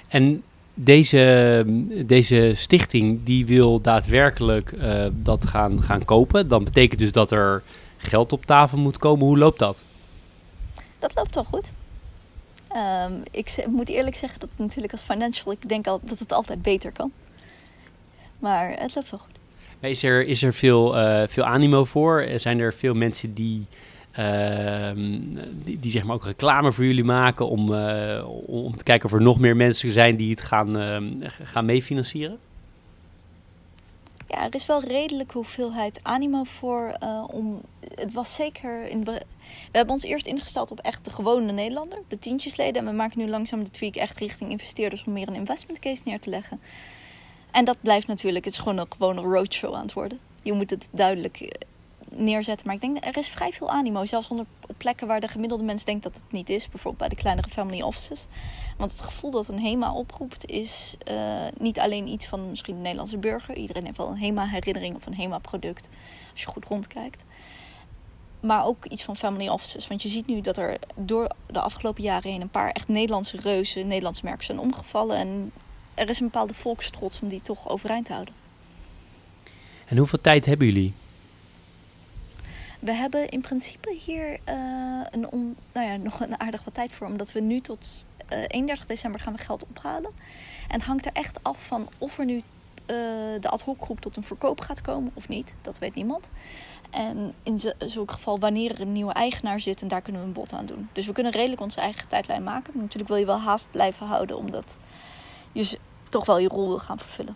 En deze, deze stichting die wil daadwerkelijk uh, dat gaan, gaan kopen. Dan betekent dus dat er geld op tafel moet komen. Hoe loopt dat? Dat loopt wel goed. Ehm, ik moet eerlijk zeggen dat natuurlijk als financial, ik denk al dat het altijd beter kan. Maar het loopt wel goed. Is er, is er veel, uh, veel animo voor? Zijn er veel mensen die, uh, die, die, zeg maar ook reclame voor jullie maken om, uh, om te kijken of er nog meer mensen zijn die het gaan, ehm, gaan meefinancieren? Ja, er is wel redelijk hoeveelheid animo voor. Om, het was zeker in. We hebben ons eerst ingesteld op echt de gewone Nederlander, de tientjesleden. En we maken nu langzaam de tweak echt richting investeerders om meer een investment case neer te leggen. En dat blijft natuurlijk, het is gewoon een gewone roadshow aan het worden. Je moet het duidelijk eh, neerzetten. Maar ik denk, er is vrij veel animo. Zelfs onder, plekken waar de gemiddelde mens denkt dat het niet is. Bijvoorbeeld bij de kleinere family offices. Want het gevoel dat een HEMA oproept is uh, niet alleen iets van misschien de Nederlandse burger. Iedereen heeft wel een HEMA-herinnering of een HEMA-product. Als je goed rondkijkt. Maar ook iets van family offices. Want je ziet nu dat er door de afgelopen jaren heen een paar echt Nederlandse reuzen, Nederlandse merken zijn omgevallen. En er is een bepaalde volkstrots om die toch overeind te houden. En hoeveel tijd hebben jullie? We hebben in principe hier uh, een on, nou ja, nog een aardig wat tijd voor. Omdat we nu tot uh, 31 december gaan we geld ophalen. En het hangt er echt af van of er nu uh, de ad hoc groep tot een verkoop gaat komen of niet. Dat weet niemand. En in zo'n geval wanneer er een nieuwe eigenaar zit en daar kunnen we een bod aan doen. Dus we kunnen redelijk onze eigen tijdlijn maken. Maar natuurlijk wil je wel haast blijven houden omdat je toch wel je rol wil gaan vervullen.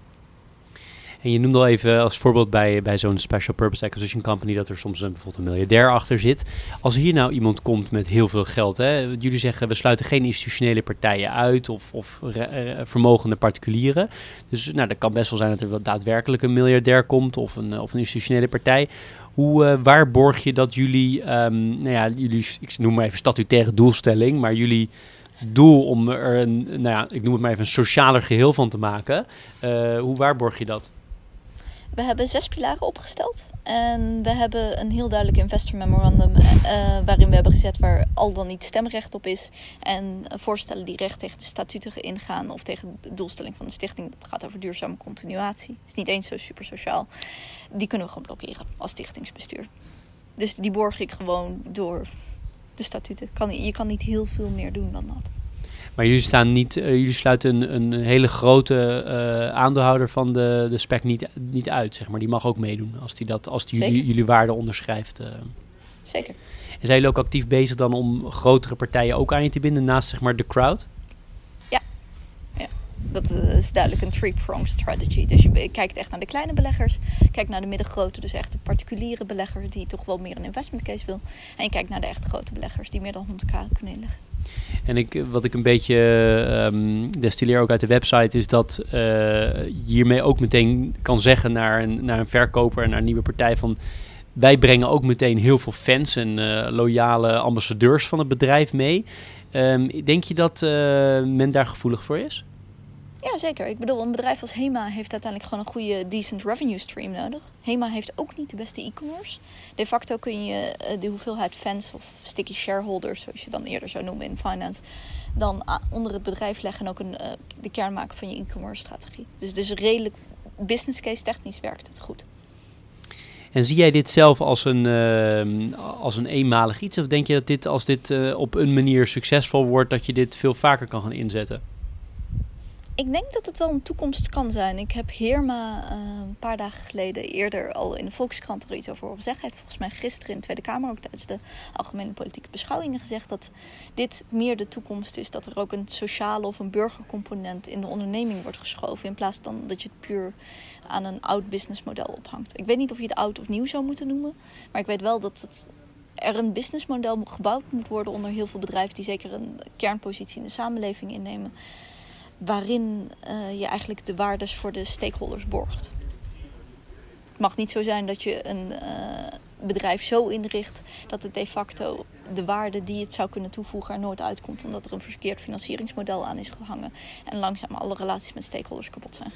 En je noemde al even als voorbeeld bij, bij zo'n special purpose acquisition company dat er soms een, bijvoorbeeld een miljardair achter zit. Als hier nou iemand komt met heel veel geld, hè, jullie zeggen we sluiten geen institutionele partijen uit of, of vermogende particulieren. Dus nou, dat kan best wel zijn dat er wel daadwerkelijk een miljardair komt of een, of een institutionele partij. Hoe, uh, waar borg je dat jullie, um, nou ja, jullie, ik noem maar even statutaire doelstelling, maar jullie doel om er een, nou ja, ik noem het maar even een socialer geheel van te maken. Uh, hoe waarborg je dat? We hebben zes pilaren opgesteld. En we hebben een heel duidelijk investor memorandum uh, waarin we hebben gezet waar al dan niet stemrecht op is. En voorstellen die recht tegen de statuten ingaan of tegen de doelstelling van de stichting. Dat gaat over duurzame continuatie. is niet eens zo super sociaal. Die kunnen we gewoon blokkeren als stichtingsbestuur. Dus die borg ik gewoon door de statuten. Kan, je kan niet heel veel meer doen dan dat. Maar jullie, staan niet, uh, jullie sluiten een, een hele grote uh, aandeelhouder van de, de spec niet, niet uit, zeg maar. Die mag ook meedoen als die, dat, als die jullie, jullie waarde onderschrijft. Uh. Zeker. En zijn jullie ook actief bezig dan om grotere partijen ook aan je te binden naast zeg maar de crowd? Dat is duidelijk een three-pronged strategy. Dus je kijkt echt naar de kleine beleggers, kijkt naar de middengrote, dus echt de particuliere belegger die toch wel meer een investment case wil. En je kijkt naar de echte grote beleggers die meer dan 100k kunnen inleggen. En ik, wat ik een beetje um, destilleer ook uit de website is dat uh, hiermee ook meteen kan zeggen naar een, naar een verkoper en naar een nieuwe partij van wij brengen ook meteen heel veel fans en loyale ambassadeurs van het bedrijf mee. Um, denk je dat men daar gevoelig voor is? Ja, zeker. Ik bedoel, een bedrijf als HEMA heeft uiteindelijk gewoon een goede decent revenue stream nodig. HEMA heeft ook niet de beste e-commerce. De facto kun je uh, de hoeveelheid fans of sticky shareholders, zoals je dan eerder zou noemen in finance, dan onder het bedrijf leggen en ook een, uh, de kern maken van je e-commerce strategie. Dus, dus redelijk business case technisch werkt het goed. En zie jij dit zelf als een, uh, als een eenmalig iets? Of denk je dat dit, als dit uh, op een manier succesvol wordt, dat je dit veel vaker kan gaan inzetten? Ik denk dat het wel een toekomst kan zijn. Ik heb Heerma uh, een paar dagen geleden eerder al in de Volkskrant er iets over zeggen. Hij heeft volgens mij gisteren in de Tweede Kamer ook tijdens de algemene politieke beschouwingen gezegd dat dit meer de toekomst is. Dat er ook een sociale of een burgercomponent in de onderneming wordt geschoven. In plaats van dat je het puur aan een oud businessmodel ophangt. Ik weet niet of je het oud of nieuw zou moeten noemen. Maar ik weet wel dat het er een businessmodel gebouwd moet worden onder heel veel bedrijven die zeker een kernpositie in de samenleving innemen waarin uh, je eigenlijk de waardes voor de stakeholders borgt. Het mag niet zo zijn dat je een uh, bedrijf zo inricht dat het de facto de waarde die het zou kunnen toevoegen er nooit uitkomt, omdat er een verkeerd financieringsmodel aan is gehangen en langzaam alle relaties met stakeholders kapot zijn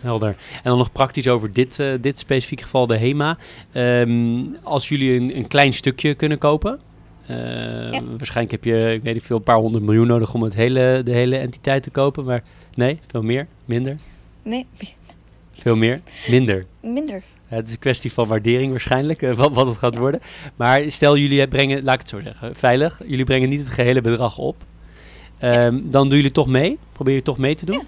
Helder. En dan nog praktisch over dit, uh, dit specifieke geval, de HEMA. Um, als jullie een, klein stukje kunnen kopen, ja. Waarschijnlijk heb je, ik weet niet veel, een paar honderd miljoen nodig om het hele, de hele entiteit te kopen. Maar nee, veel meer, minder. Nee. Veel meer, minder. Minder. Ja, het is een kwestie van waardering waarschijnlijk, uh, wat, wat het gaat worden. Maar stel jullie brengen, laat ik het zo zeggen, veilig. Jullie brengen niet het gehele bedrag op. Ehm, dan doen jullie toch mee? Probeer je toch mee te doen? Ja.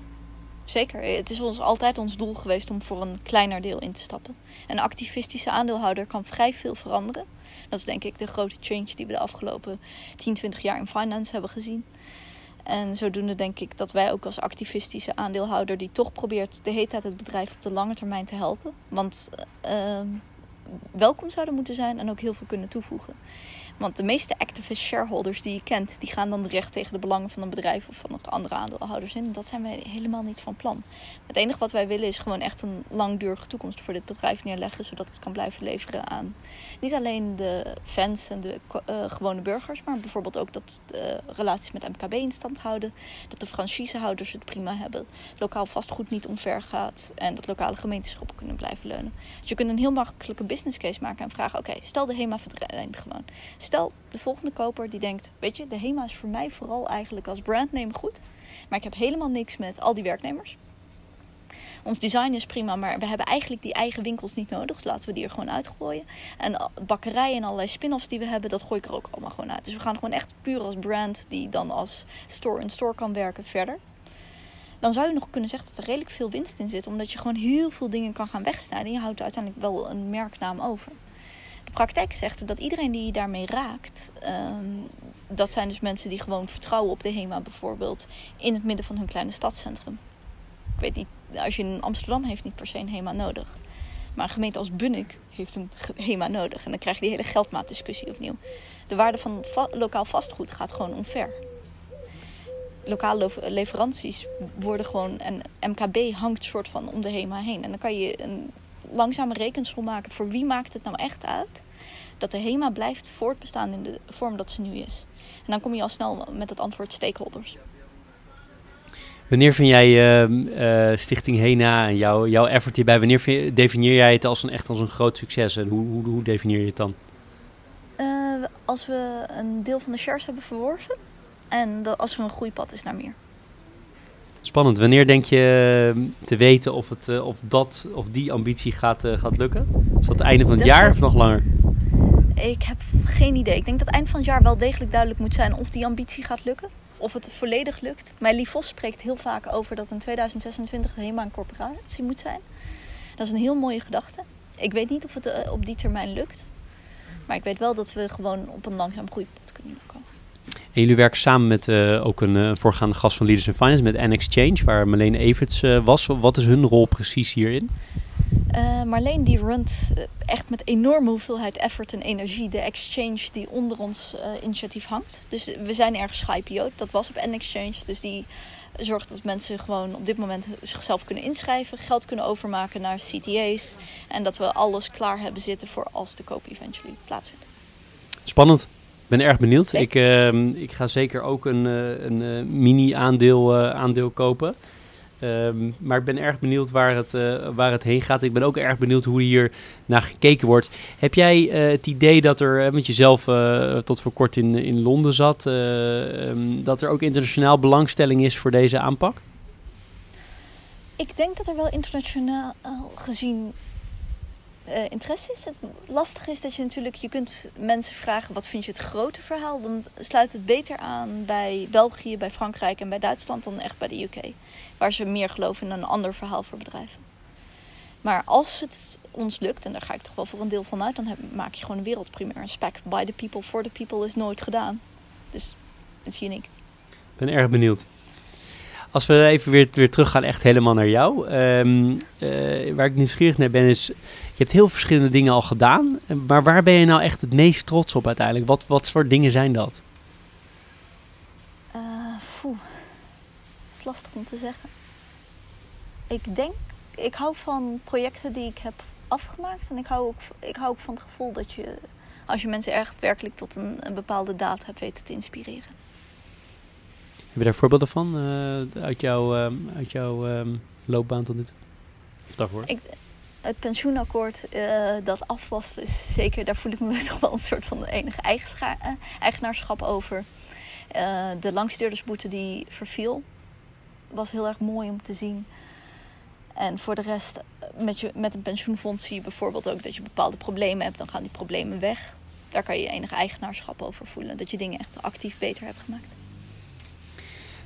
Zeker. Het is ons altijd ons doel geweest om voor een kleiner deel in te stappen. Een activistische aandeelhouder kan vrij veel veranderen. Dat is denk ik de grote change die we de afgelopen 10, 20 jaar in finance hebben gezien. En zodoende denk ik dat wij ook als activistische aandeelhouder die toch probeert de hele tijd het bedrijf op de lange termijn te helpen. Want uh, welkom zouden moeten zijn en ook heel veel kunnen toevoegen. Want de meeste activist shareholders die je kent, die gaan dan recht tegen de belangen van een bedrijf of van andere aandeelhouders in. Dat zijn wij helemaal niet van plan. Het enige wat wij willen is gewoon echt een langdurige toekomst voor dit bedrijf neerleggen, zodat het kan blijven leveren aan niet alleen de fans en de uh, gewone burgers, maar bijvoorbeeld ook dat de relaties met MKB in stand houden, dat de franchisehouders het prima hebben, lokaal vastgoed niet omver gaat en dat lokale gemeenteschappen kunnen blijven leunen. Dus je kunt een heel makkelijke business case maken en vragen: oké, stel de HEMA verdwijnt gewoon. Stel de volgende koper die denkt: weet je, de HEMA is voor mij vooral eigenlijk als brandname goed, maar ik heb helemaal niks met al die werknemers. Ons design is prima, maar we hebben eigenlijk die eigen winkels niet nodig. Dus laten we die er gewoon uitgooien. En bakkerijen en allerlei spin-offs die we hebben, dat gooi ik er ook allemaal gewoon uit. Dus we gaan gewoon echt puur als brand die dan als store-in-store kan werken verder. Dan zou je nog kunnen zeggen dat er redelijk veel winst in zit. Omdat je gewoon heel veel dingen kan gaan wegsnijden. En je houdt uiteindelijk wel een merknaam over. Praktijk zegt dat iedereen die daarmee raakt, um, dat zijn dus mensen die gewoon vertrouwen op de HEMA bijvoorbeeld in het midden van hun kleine stadscentrum. Ik weet niet, als je in Amsterdam heeft niet per se een HEMA nodig. Maar een gemeente als Bunnik heeft een HEMA nodig. En dan krijg je die hele geldmaatdiscussie opnieuw. De waarde van va lokaal vastgoed gaat gewoon omver. Lokale leveranties worden gewoon... En MKB hangt soort van om de HEMA heen. En dan kan je een langzame rekensom maken voor wie maakt het nou echt uit... dat de HEMA blijft voortbestaan in de vorm dat ze nu is. En dan kom je al snel met het antwoord stakeholders. Wanneer vind jij uh, Stichting HENA en jouw, jouw effort hierbij, wanneer vind, definieer jij het als een, echt als een groot succes en hoe, hoe, hoe definieer je het dan? Uh, als we een deel van de shares hebben verworven en als er een groeipad is naar meer. Spannend. Wanneer denk je ehm, te weten of, het, of, dat, of die ambitie gaat, gaat lukken? Is dat het einde van het dat jaar of nog langer? Ik heb geen idee. Ik denk dat eind van het jaar wel degelijk duidelijk moet zijn of die ambitie gaat lukken of het volledig lukt. Maar Lief Vos spreekt heel vaak over dat in 2026 helemaal een corporatie moet zijn. Dat is een heel mooie gedachte. Ik weet niet of het uh, op die termijn lukt. Maar ik weet wel dat we gewoon op een langzaam groeipad kunnen komen. En jullie werken samen met uh, ook een uh, voorgaande gast van Leaders in Finance, met N-Exchange, waar Marleen Everts was. Wat is hun rol precies hierin? Uh, Marleen die runt echt met enorme hoeveelheid effort en energie de exchange die onder ons uh, initiatief hangt. Dus we zijn ergens ge Dat was op N-Exchange. Dus die zorgt dat mensen gewoon op dit moment zichzelf kunnen inschrijven, geld kunnen overmaken naar CTA's. En dat we alles klaar hebben zitten voor als de koop eventually plaatsvindt. Spannend. Ik ben erg benieuwd. Ik, uh, ik ga zeker ook een, een mini-aandeel aandeel kopen. Um, maar ik ben erg benieuwd waar het, uh, waar het heen gaat. Ik ben ook erg benieuwd hoe hier naar gekeken wordt. Heb jij uh, het idee dat er, met jezelf uh, tot voor kort in, in Londen zat, um, dat er ook internationaal belangstelling is voor deze aanpak? Ik denk dat er wel internationaal gezien interesse is. Het lastige is dat je natuurlijk, je kunt mensen vragen wat vind je het grote verhaal. Dan sluit het beter aan bij België, bij Frankrijk en bij Duitsland dan echt bij de UK waar ze meer geloven in een ander verhaal voor bedrijven. Maar als het ons lukt, en daar ga ik toch wel voor een deel van uit, dan maak je gewoon een wereldprimair. Een spec by the people, for the people is nooit gedaan. Dus het is uniek. Ik ben erg benieuwd. Als we even weer, weer teruggaan echt helemaal naar jou. Um, uh, waar ik nieuwsgierig naar ben is, je hebt heel verschillende dingen al gedaan. Maar waar ben je nou echt het meest trots op uiteindelijk? Wat, wat voor dingen zijn dat? Lastig om te zeggen. Ik denk, ik hou van projecten die ik heb afgemaakt. En ik hou ook, ik hou ook van het gevoel dat je, als je mensen echt werkelijk tot een, een bepaalde daad hebt weten te inspireren. Heb je daar voorbeelden van uh, uit, jouw, uh, uit jouw um, loopbaan tot nu toe? Of daarvoor? Ik, het pensioenakkoord uh, dat af was, is zeker, daar voel ik me toch wel een soort van enige eigenaarschap over. de langstuurdersboete die verviel, was heel erg mooi om te zien. En voor de rest, met, je, met een pensioenfonds zie je bijvoorbeeld ook dat je bepaalde problemen hebt. Dan gaan die problemen weg. Daar kan je enige eigenaarschap over voelen. Dat je dingen echt actief beter hebt gemaakt.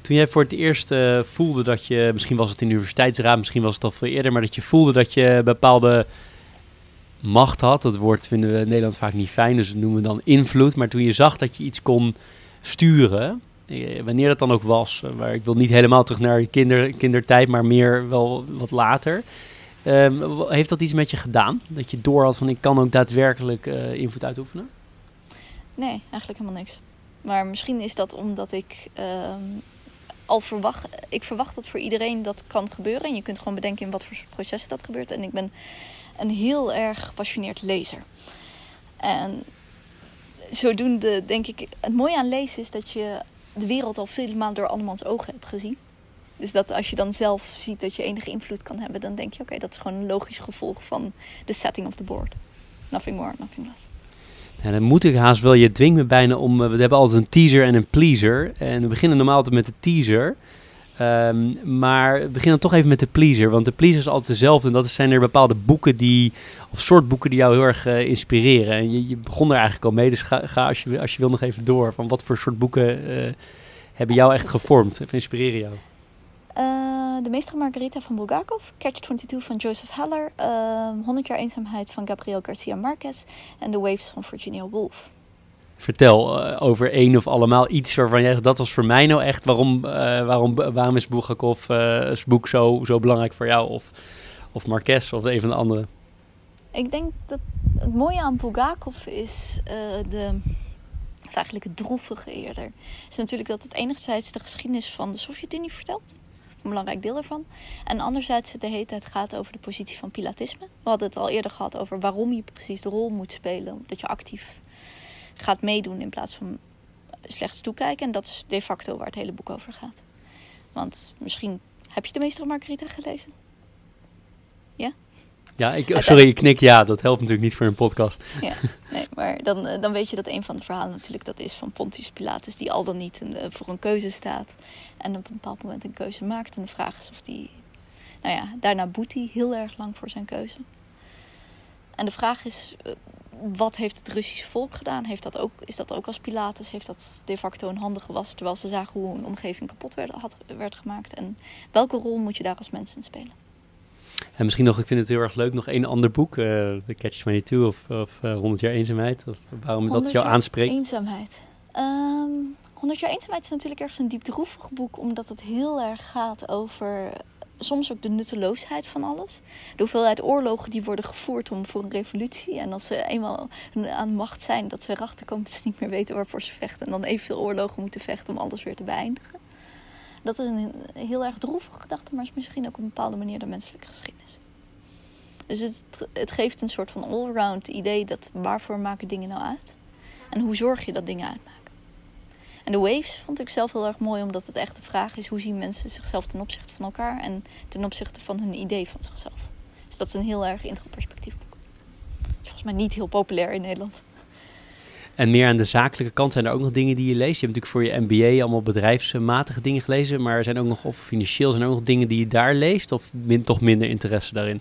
Toen jij voor het eerst uh, voelde dat je, misschien was het in de universiteitsraad, misschien was het al veel eerder, maar dat je voelde dat je bepaalde macht had. Dat woord vinden we in Nederland vaak niet fijn, dus dat noemen we dan invloed. Maar toen je zag dat je iets kon sturen, eh, wanneer dat dan ook was, maar eh, ik wil niet helemaal terug naar kinder, kindertijd, maar meer wel wat later. Um, heeft dat iets met je gedaan? Dat je door had van ik kan ook daadwerkelijk uh, invloed uitoefenen? Nee, eigenlijk helemaal niks. Maar misschien is dat omdat ik uh, al verwacht. Ik verwacht dat voor iedereen dat kan gebeuren. En je kunt gewoon bedenken in wat voor processen dat gebeurt. En ik ben een heel erg gepassioneerd lezer. En zodoende denk ik. Het mooie aan lezen is dat je de wereld al veel maanden door andermans ogen hebt gezien. Dus dat als je dan zelf ziet dat je enige invloed kan hebben, dan denk je: oké, dat is gewoon een logisch gevolg van de setting of the board. Nothing more, nothing less. Ja, dan moet ik haast wel. Je dwingt me bijna om. Eh, we hebben altijd een teaser en een pleaser. En we beginnen normaal altijd met de teaser. Um, maar we beginnen toch even met de pleaser. Want de pleaser is altijd dezelfde. En dat zijn er bepaalde boeken die. of soort boeken die jou heel erg uh, inspireren. En je, begon er eigenlijk al mee. Dus ga, als, je, als je wil nog even door. Van wat voor soort boeken uh, hebben jou echt gevormd? Of inspireren jou? de Meester Margarita van Bulgakov, Catch 22 van Joseph Heller, uh, ehm, 100 jaar eenzaamheid van Gabriel Garcia Marquez en The Waves van Virginia Woolf. Vertel uh, over één of allemaal iets waarvan jij dat was voor mij nou echt. Waarom, uh, waarom, waarom is Bulgakov uh, boek zo, zo belangrijk voor jou? Of, of Marquez of een van de andere? Ik denk dat het mooie aan Bulgakov is de eigenlijk het droevige eerder. Is natuurlijk dat het enigszins de geschiedenis van de Sovjet-Unie vertelt een belangrijk deel ervan. En anderzijds het de hele tijd gaat over de positie van pilatisme. We hadden het al eerder gehad over waarom je precies de rol moet spelen. Dat je actief gaat meedoen in plaats van slechts toekijken. En dat is de facto waar het hele boek over gaat. Want misschien heb je de meester Margarita gelezen? Ja? Ja, ik, sorry, ik knik ja. Dat helpt natuurlijk niet voor een podcast. Ja, nee, maar dan, eh, dan weet je dat een van de verhalen natuurlijk dat is van Pontius Pilatus, die al dan niet een, eh, voor een keuze staat. En op een bepaald moment een keuze maakt. En de vraag is of die. Nou ja, daarna boet hij heel erg lang voor zijn keuze. En de vraag is, eh, wat heeft het Russische volk gedaan? Heeft dat ook, is dat ook als Pilatus? Heeft dat de facto een handen gewassen terwijl ze zagen hoe een omgeving kapot werd, had, werd gemaakt? En welke rol moet je daar als mens in spelen? En misschien nog, ik vind het heel erg leuk, nog één ander boek, uh, The Catch 22 of, of uh, 100 jaar eenzaamheid. Of waarom dat jou aanspreekt. eenzaamheid. Um, ehm, 100 jaar eenzaamheid is natuurlijk ergens een diepdroevig boek, omdat het heel erg gaat over soms ook de nutteloosheid van alles. De hoeveelheid oorlogen die worden gevoerd om voor een revolutie. En als ze eenmaal aan macht zijn, dat ze erachter komen dat ze niet meer weten waarvoor ze vechten. En dan evenveel oorlogen moeten vechten om alles weer te beëindigen. Dat is een heel erg droevige gedachte, maar is misschien ook op een bepaalde manier de menselijke geschiedenis. Dus het, het geeft een soort van allround idee dat waarvoor maken dingen nou uit? En hoe zorg je dat dingen uitmaken? En de waves vond ik zelf heel erg mooi, omdat het echt de vraag is: hoe zien mensen zichzelf ten opzichte van elkaar en ten opzichte van hun idee van zichzelf? Dus dat is een heel erg introspectief boek. Is volgens mij niet heel populair in Nederland. En meer aan de zakelijke kant zijn er ook nog dingen die je leest. Je hebt natuurlijk voor je MBA allemaal bedrijfsmatige dingen gelezen, maar er zijn ook nog, of financieel, zijn er ook nog dingen die je daar leest, of min, toch minder interesse daarin?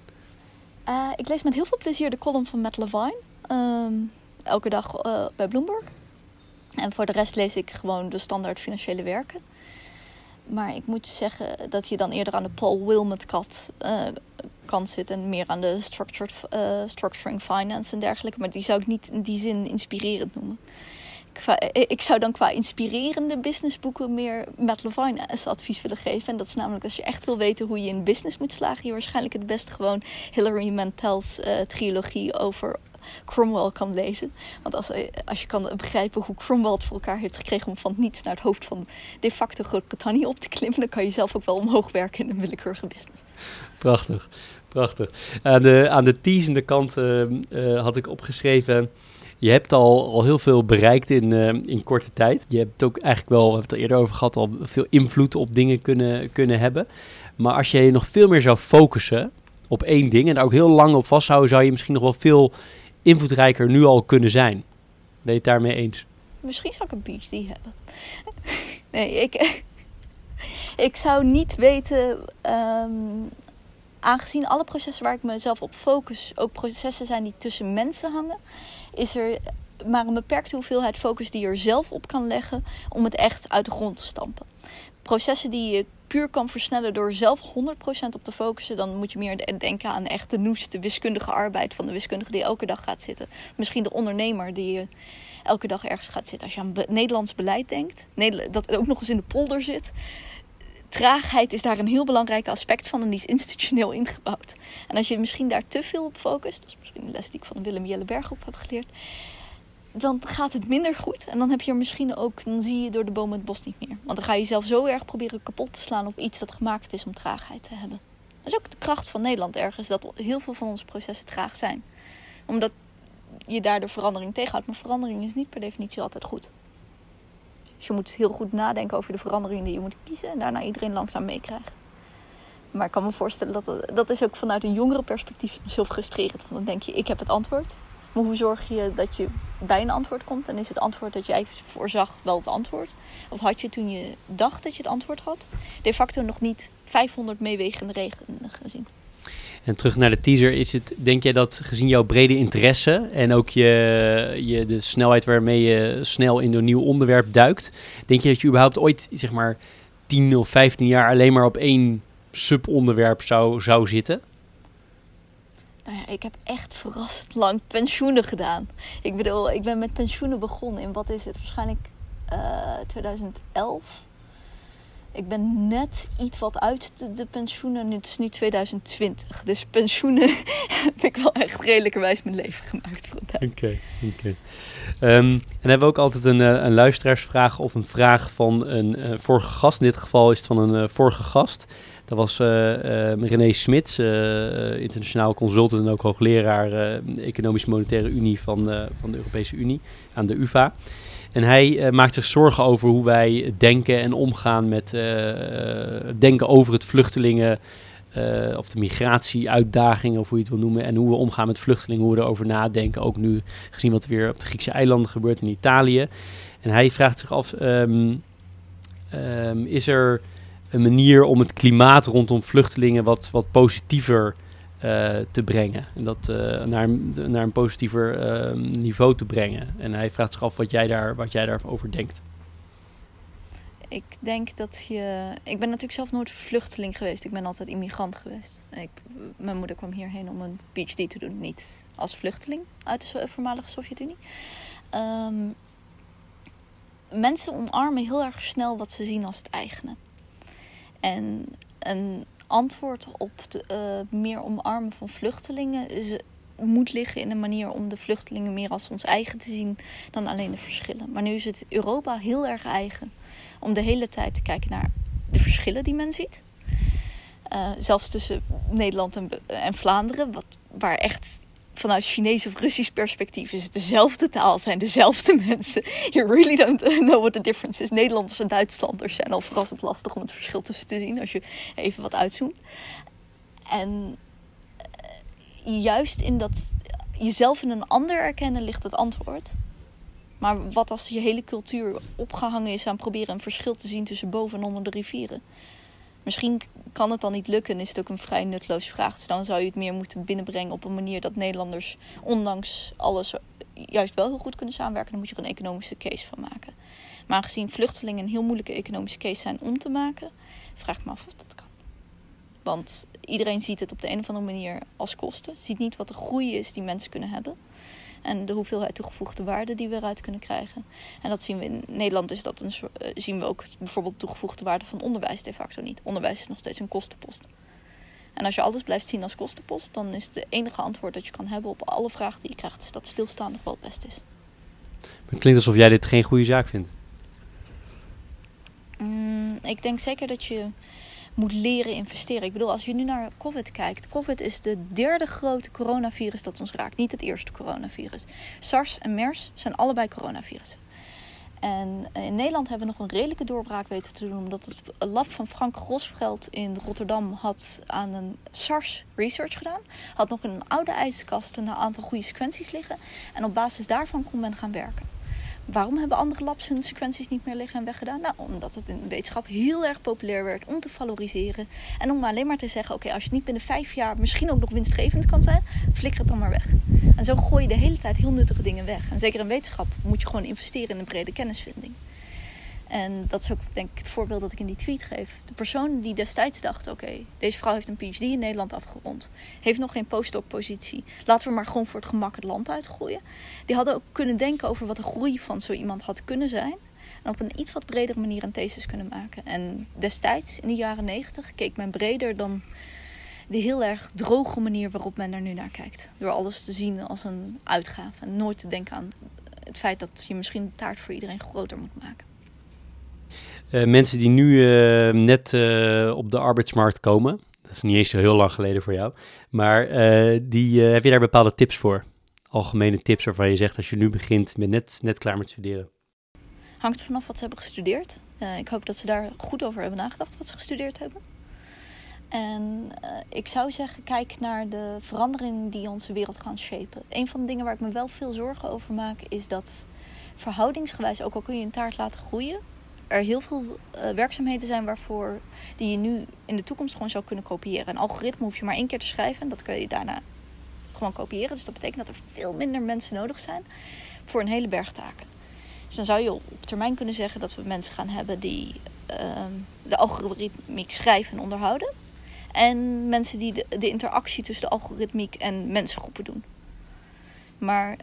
Uh, ik lees met heel veel plezier de column van Matt Levine. Um, elke dag uh, bij Bloomberg. En voor de rest lees ik gewoon de standaard financiële werken. Maar ik moet zeggen dat je dan eerder aan de Paul Wilmot uh, kant zit en meer aan de structured, uh, structuring finance en dergelijke. Maar die zou ik niet in die zin inspirerend noemen. ik zou dan qua inspirerende businessboeken meer Matt Levine als advies willen geven. En dat is namelijk als je echt wil weten hoe je in business moet slagen, je waarschijnlijk het best gewoon Hilary Mantel's uh, trilogie over Cromwell kan lezen. Want als, eh, als je kan begrijpen hoe Cromwell het voor elkaar heeft gekregen om van niets naar het hoofd van de facto Groot-Brittannië op te klimmen, dan kan je zelf ook wel omhoog werken in een willekeurige business. Prachtig, prachtig. Aan de, aan de teasende kant uh, uh, had ik opgeschreven. Je hebt al, al heel veel bereikt in, uh, in korte tijd. Je hebt ook eigenlijk wel, we hebben het er eerder over gehad, al veel invloed op dingen kunnen, kunnen hebben. Maar als je je nog veel meer zou focussen op één ding en daar ook heel lang op vasthouden, zou je misschien nog wel veel invloedrijker nu al kunnen zijn. Ben je het daarmee eens? Misschien zou ik een PhD hebben. nee, ik, ik zou niet weten, um, aangezien alle processen waar ik mezelf op focus ook processen zijn die tussen mensen hangen, is er maar een beperkte hoeveelheid focus die je er zelf op kan leggen om het echt uit de grond te stampen. processen die je puur kan versnellen door zelf 100% op te focussen, dan moet je meer denken aan echt de de wiskundige arbeid van de wiskundige die elke dag gaat zitten. Misschien de ondernemer die elke dag ergens gaat zitten. Als je aan Nederlands beleid denkt, dat ook nog eens in de polder zit. Traagheid is daar een heel belangrijk aspect van en die is institutioneel ingebouwd. En als je misschien daar te veel op focust, dat is misschien een les die ik van Willem Jelle Berghoff heb geleerd, dan gaat het minder goed. En dan heb je er misschien ook, dan zie je door de bomen het bos niet meer. Want dan ga je jezelf zo erg proberen kapot te slaan op iets dat gemaakt is om traagheid te hebben. Dat is ook de kracht van Nederland ergens, dat heel veel van onze processen traag zijn. Omdat je daardoor verandering tegenhoudt. Maar verandering is niet per definitie altijd goed. Dus je moet heel goed nadenken over de verandering die je moet kiezen. En daarna iedereen langzaam meekrijgen. Maar ik kan me voorstellen dat dat is ook vanuit een jongere perspectief zo frustrerend. Want dan denk je, ik heb het antwoord. Maar hoe zorg je dat je bij een antwoord komt? En is het antwoord dat je even voorzag wel het antwoord? Of had je toen je dacht dat je het antwoord had, de facto nog niet 500 meewegende redenen gezien? En terug naar de teaser, is het, denk jij dat gezien jouw brede interesse en ook je, je, de snelheid waarmee je snel in een nieuw onderwerp duikt, denk je dat je überhaupt ooit, zeg maar, 10 of 15 jaar alleen maar op één subonderwerp zou, zou zitten? Nou ja, ik heb echt verrassend lang pensioenen gedaan. Ik bedoel, ik ben met pensioenen begonnen in wat is het? Waarschijnlijk uh, eh, 2011. Ik ben net iets wat uit de, pensioenen. Het is nu 2020. Dus pensioenen heb ik wel echt redelijkerwijs mijn leven gemaakt een Oké, oké. Ehm, en hebben we ook altijd een, eh, een luisteraarsvraag of een vraag van een uh, vorige gast. In dit geval is het van een vorige gast. Dat was René Smits, internationaal consultant en ook hoogleraar Economisch Monetaire Unie van, van de Europese Unie aan de UvA. En hij maakt zich zorgen over hoe wij denken en omgaan met denken over het vluchtelingen. Of de migratie-uitdagingen, of hoe je het wil noemen. En hoe we omgaan met vluchtelingen, hoe we erover nadenken. Ook nu gezien wat er weer op de Griekse eilanden gebeurt in Italië. En hij vraagt zich af: um, um, is er een manier om het klimaat rondom vluchtelingen wat, wat positiever uh, te brengen. En dat uh, naar, naar een positiever uh, niveau te brengen. En hij vraagt zich af wat jij, daar, wat jij daarover denkt. Ik denk dat je. Ik ben natuurlijk zelf nooit vluchteling geweest. Ik ben altijd immigrant geweest. Ik, mijn moeder kwam hierheen om een PhD te doen. Niet als vluchteling uit de voormalige Sovjet-Unie. Um, mensen omarmen heel erg snel wat ze zien als het eigene. En een antwoord op de, uh, meer omarmen van vluchtelingen moet liggen in een manier om de vluchtelingen meer als ons eigen te zien dan alleen de verschillen. Maar nu is het Europa heel erg eigen om de hele tijd te kijken naar de verschillen die men ziet. Uh, zelfs tussen Nederland en, en Vlaanderen, wat, waar echt vanuit Chinees of Russisch perspectief is het dezelfde taal, zijn dezelfde mensen. You really don't know what the difference is. Nederlanders en Duitslanders zijn al verrassend lastig om het verschil tussen te zien als je even wat uitzoomt. En eh, juist in dat jezelf in een ander erkennen ligt het antwoord. Maar wat als je hele cultuur opgehangen is aan proberen een verschil te zien tussen boven en onder de rivieren? Misschien kan het dan niet lukken is het ook een vrij nutloos vraag. Dus dan zou je het meer moeten binnenbrengen op een manier dat Nederlanders, ondanks alles, juist wel heel goed kunnen samenwerken. Dan moet je er een economische case van maken. Maar aangezien vluchtelingen een heel moeilijke economische case zijn om te maken, vraag ik me af of dat kan. Want iedereen ziet het op de een of andere manier als kosten. Ziet niet wat de groei is die mensen kunnen hebben. En de hoeveelheid toegevoegde waarde die we eruit kunnen krijgen. En dat zien we in Nederland, is dat een, uh, zien we ook bijvoorbeeld toegevoegde waarde van onderwijs de facto niet. Onderwijs is nog steeds een kostenpost. En als je alles blijft zien als kostenpost, dan is het enige antwoord dat je kan hebben op alle vragen die je krijgt, is dat stilstaan nog wel het beste is. Het klinkt alsof jij dit geen goede zaak vindt. Mm, ik denk zeker dat je moet leren investeren. Ik bedoel, als je nu naar COVID kijkt. COVID is de derde grote coronavirus dat ons raakt. Niet het eerste coronavirus. SARS en MERS zijn allebei coronavirussen. En in Nederland hebben we nog een redelijke doorbraak weten te doen. Omdat het lab van Frank Grosveld in Rotterdam had aan een SARS research gedaan. Had nog in een oude ijskast een aantal goede sequenties liggen. En op basis daarvan kon men gaan werken. Waarom hebben andere labs hun sequenties niet meer liggen en weggedaan? Nou, omdat het in de wetenschap heel erg populair werd om te valoriseren. En om alleen maar te zeggen, oké, als je niet binnen vijf jaar misschien ook nog winstgevend kan zijn, flikker het dan maar weg. En zo gooi je de hele tijd heel nuttige dingen weg. En zeker in wetenschap moet je gewoon investeren in een brede kennisvinding. En dat is ook denk ik het voorbeeld dat ik in die tweet geef. De persoon die destijds dacht: oké, deze vrouw heeft een PhD in Nederland afgerond, heeft nog geen postdoc-positie, laten we maar gewoon voor het gemak het land uitgooien. Die hadden ook kunnen denken over wat de groei van zo iemand had kunnen zijn. En op een iets wat bredere manier een thesis kunnen maken. En destijds, in de jaren negentig, keek men breder dan de heel erg droge manier waarop men er nu naar kijkt. Door alles te zien als een uitgave en nooit te denken aan het feit dat je misschien de taart voor iedereen groter moet maken. Uh, mensen die nu uh, net uh, op de arbeidsmarkt komen, dat is niet eens zo heel lang geleden voor jou, maar die, heb je daar bepaalde tips voor? Algemene tips waarvan je zegt als je nu begint met net, net klaar met studeren? Hangt er vanaf wat ze hebben gestudeerd. ik hoop dat ze daar goed over hebben nagedacht wat ze gestudeerd hebben. En ik zou zeggen, kijk naar de veranderingen die onze wereld gaan shapen. Een van de dingen waar ik me wel veel zorgen over maak, is dat verhoudingsgewijs, ook al kun je een taart laten groeien, er heel veel uh, werkzaamheden zijn waarvoor die je nu in de toekomst gewoon zou kunnen kopiëren. Een algoritme hoef je maar één keer te schrijven en dat kun je daarna gewoon kopiëren. Dus dat betekent dat er veel minder mensen nodig zijn voor een hele berg taken. Dus dan zou je op termijn kunnen zeggen dat we mensen gaan hebben die uh, de algoritmiek schrijven en onderhouden. En mensen die de, de interactie tussen de algoritmiek en mensengroepen doen. Maar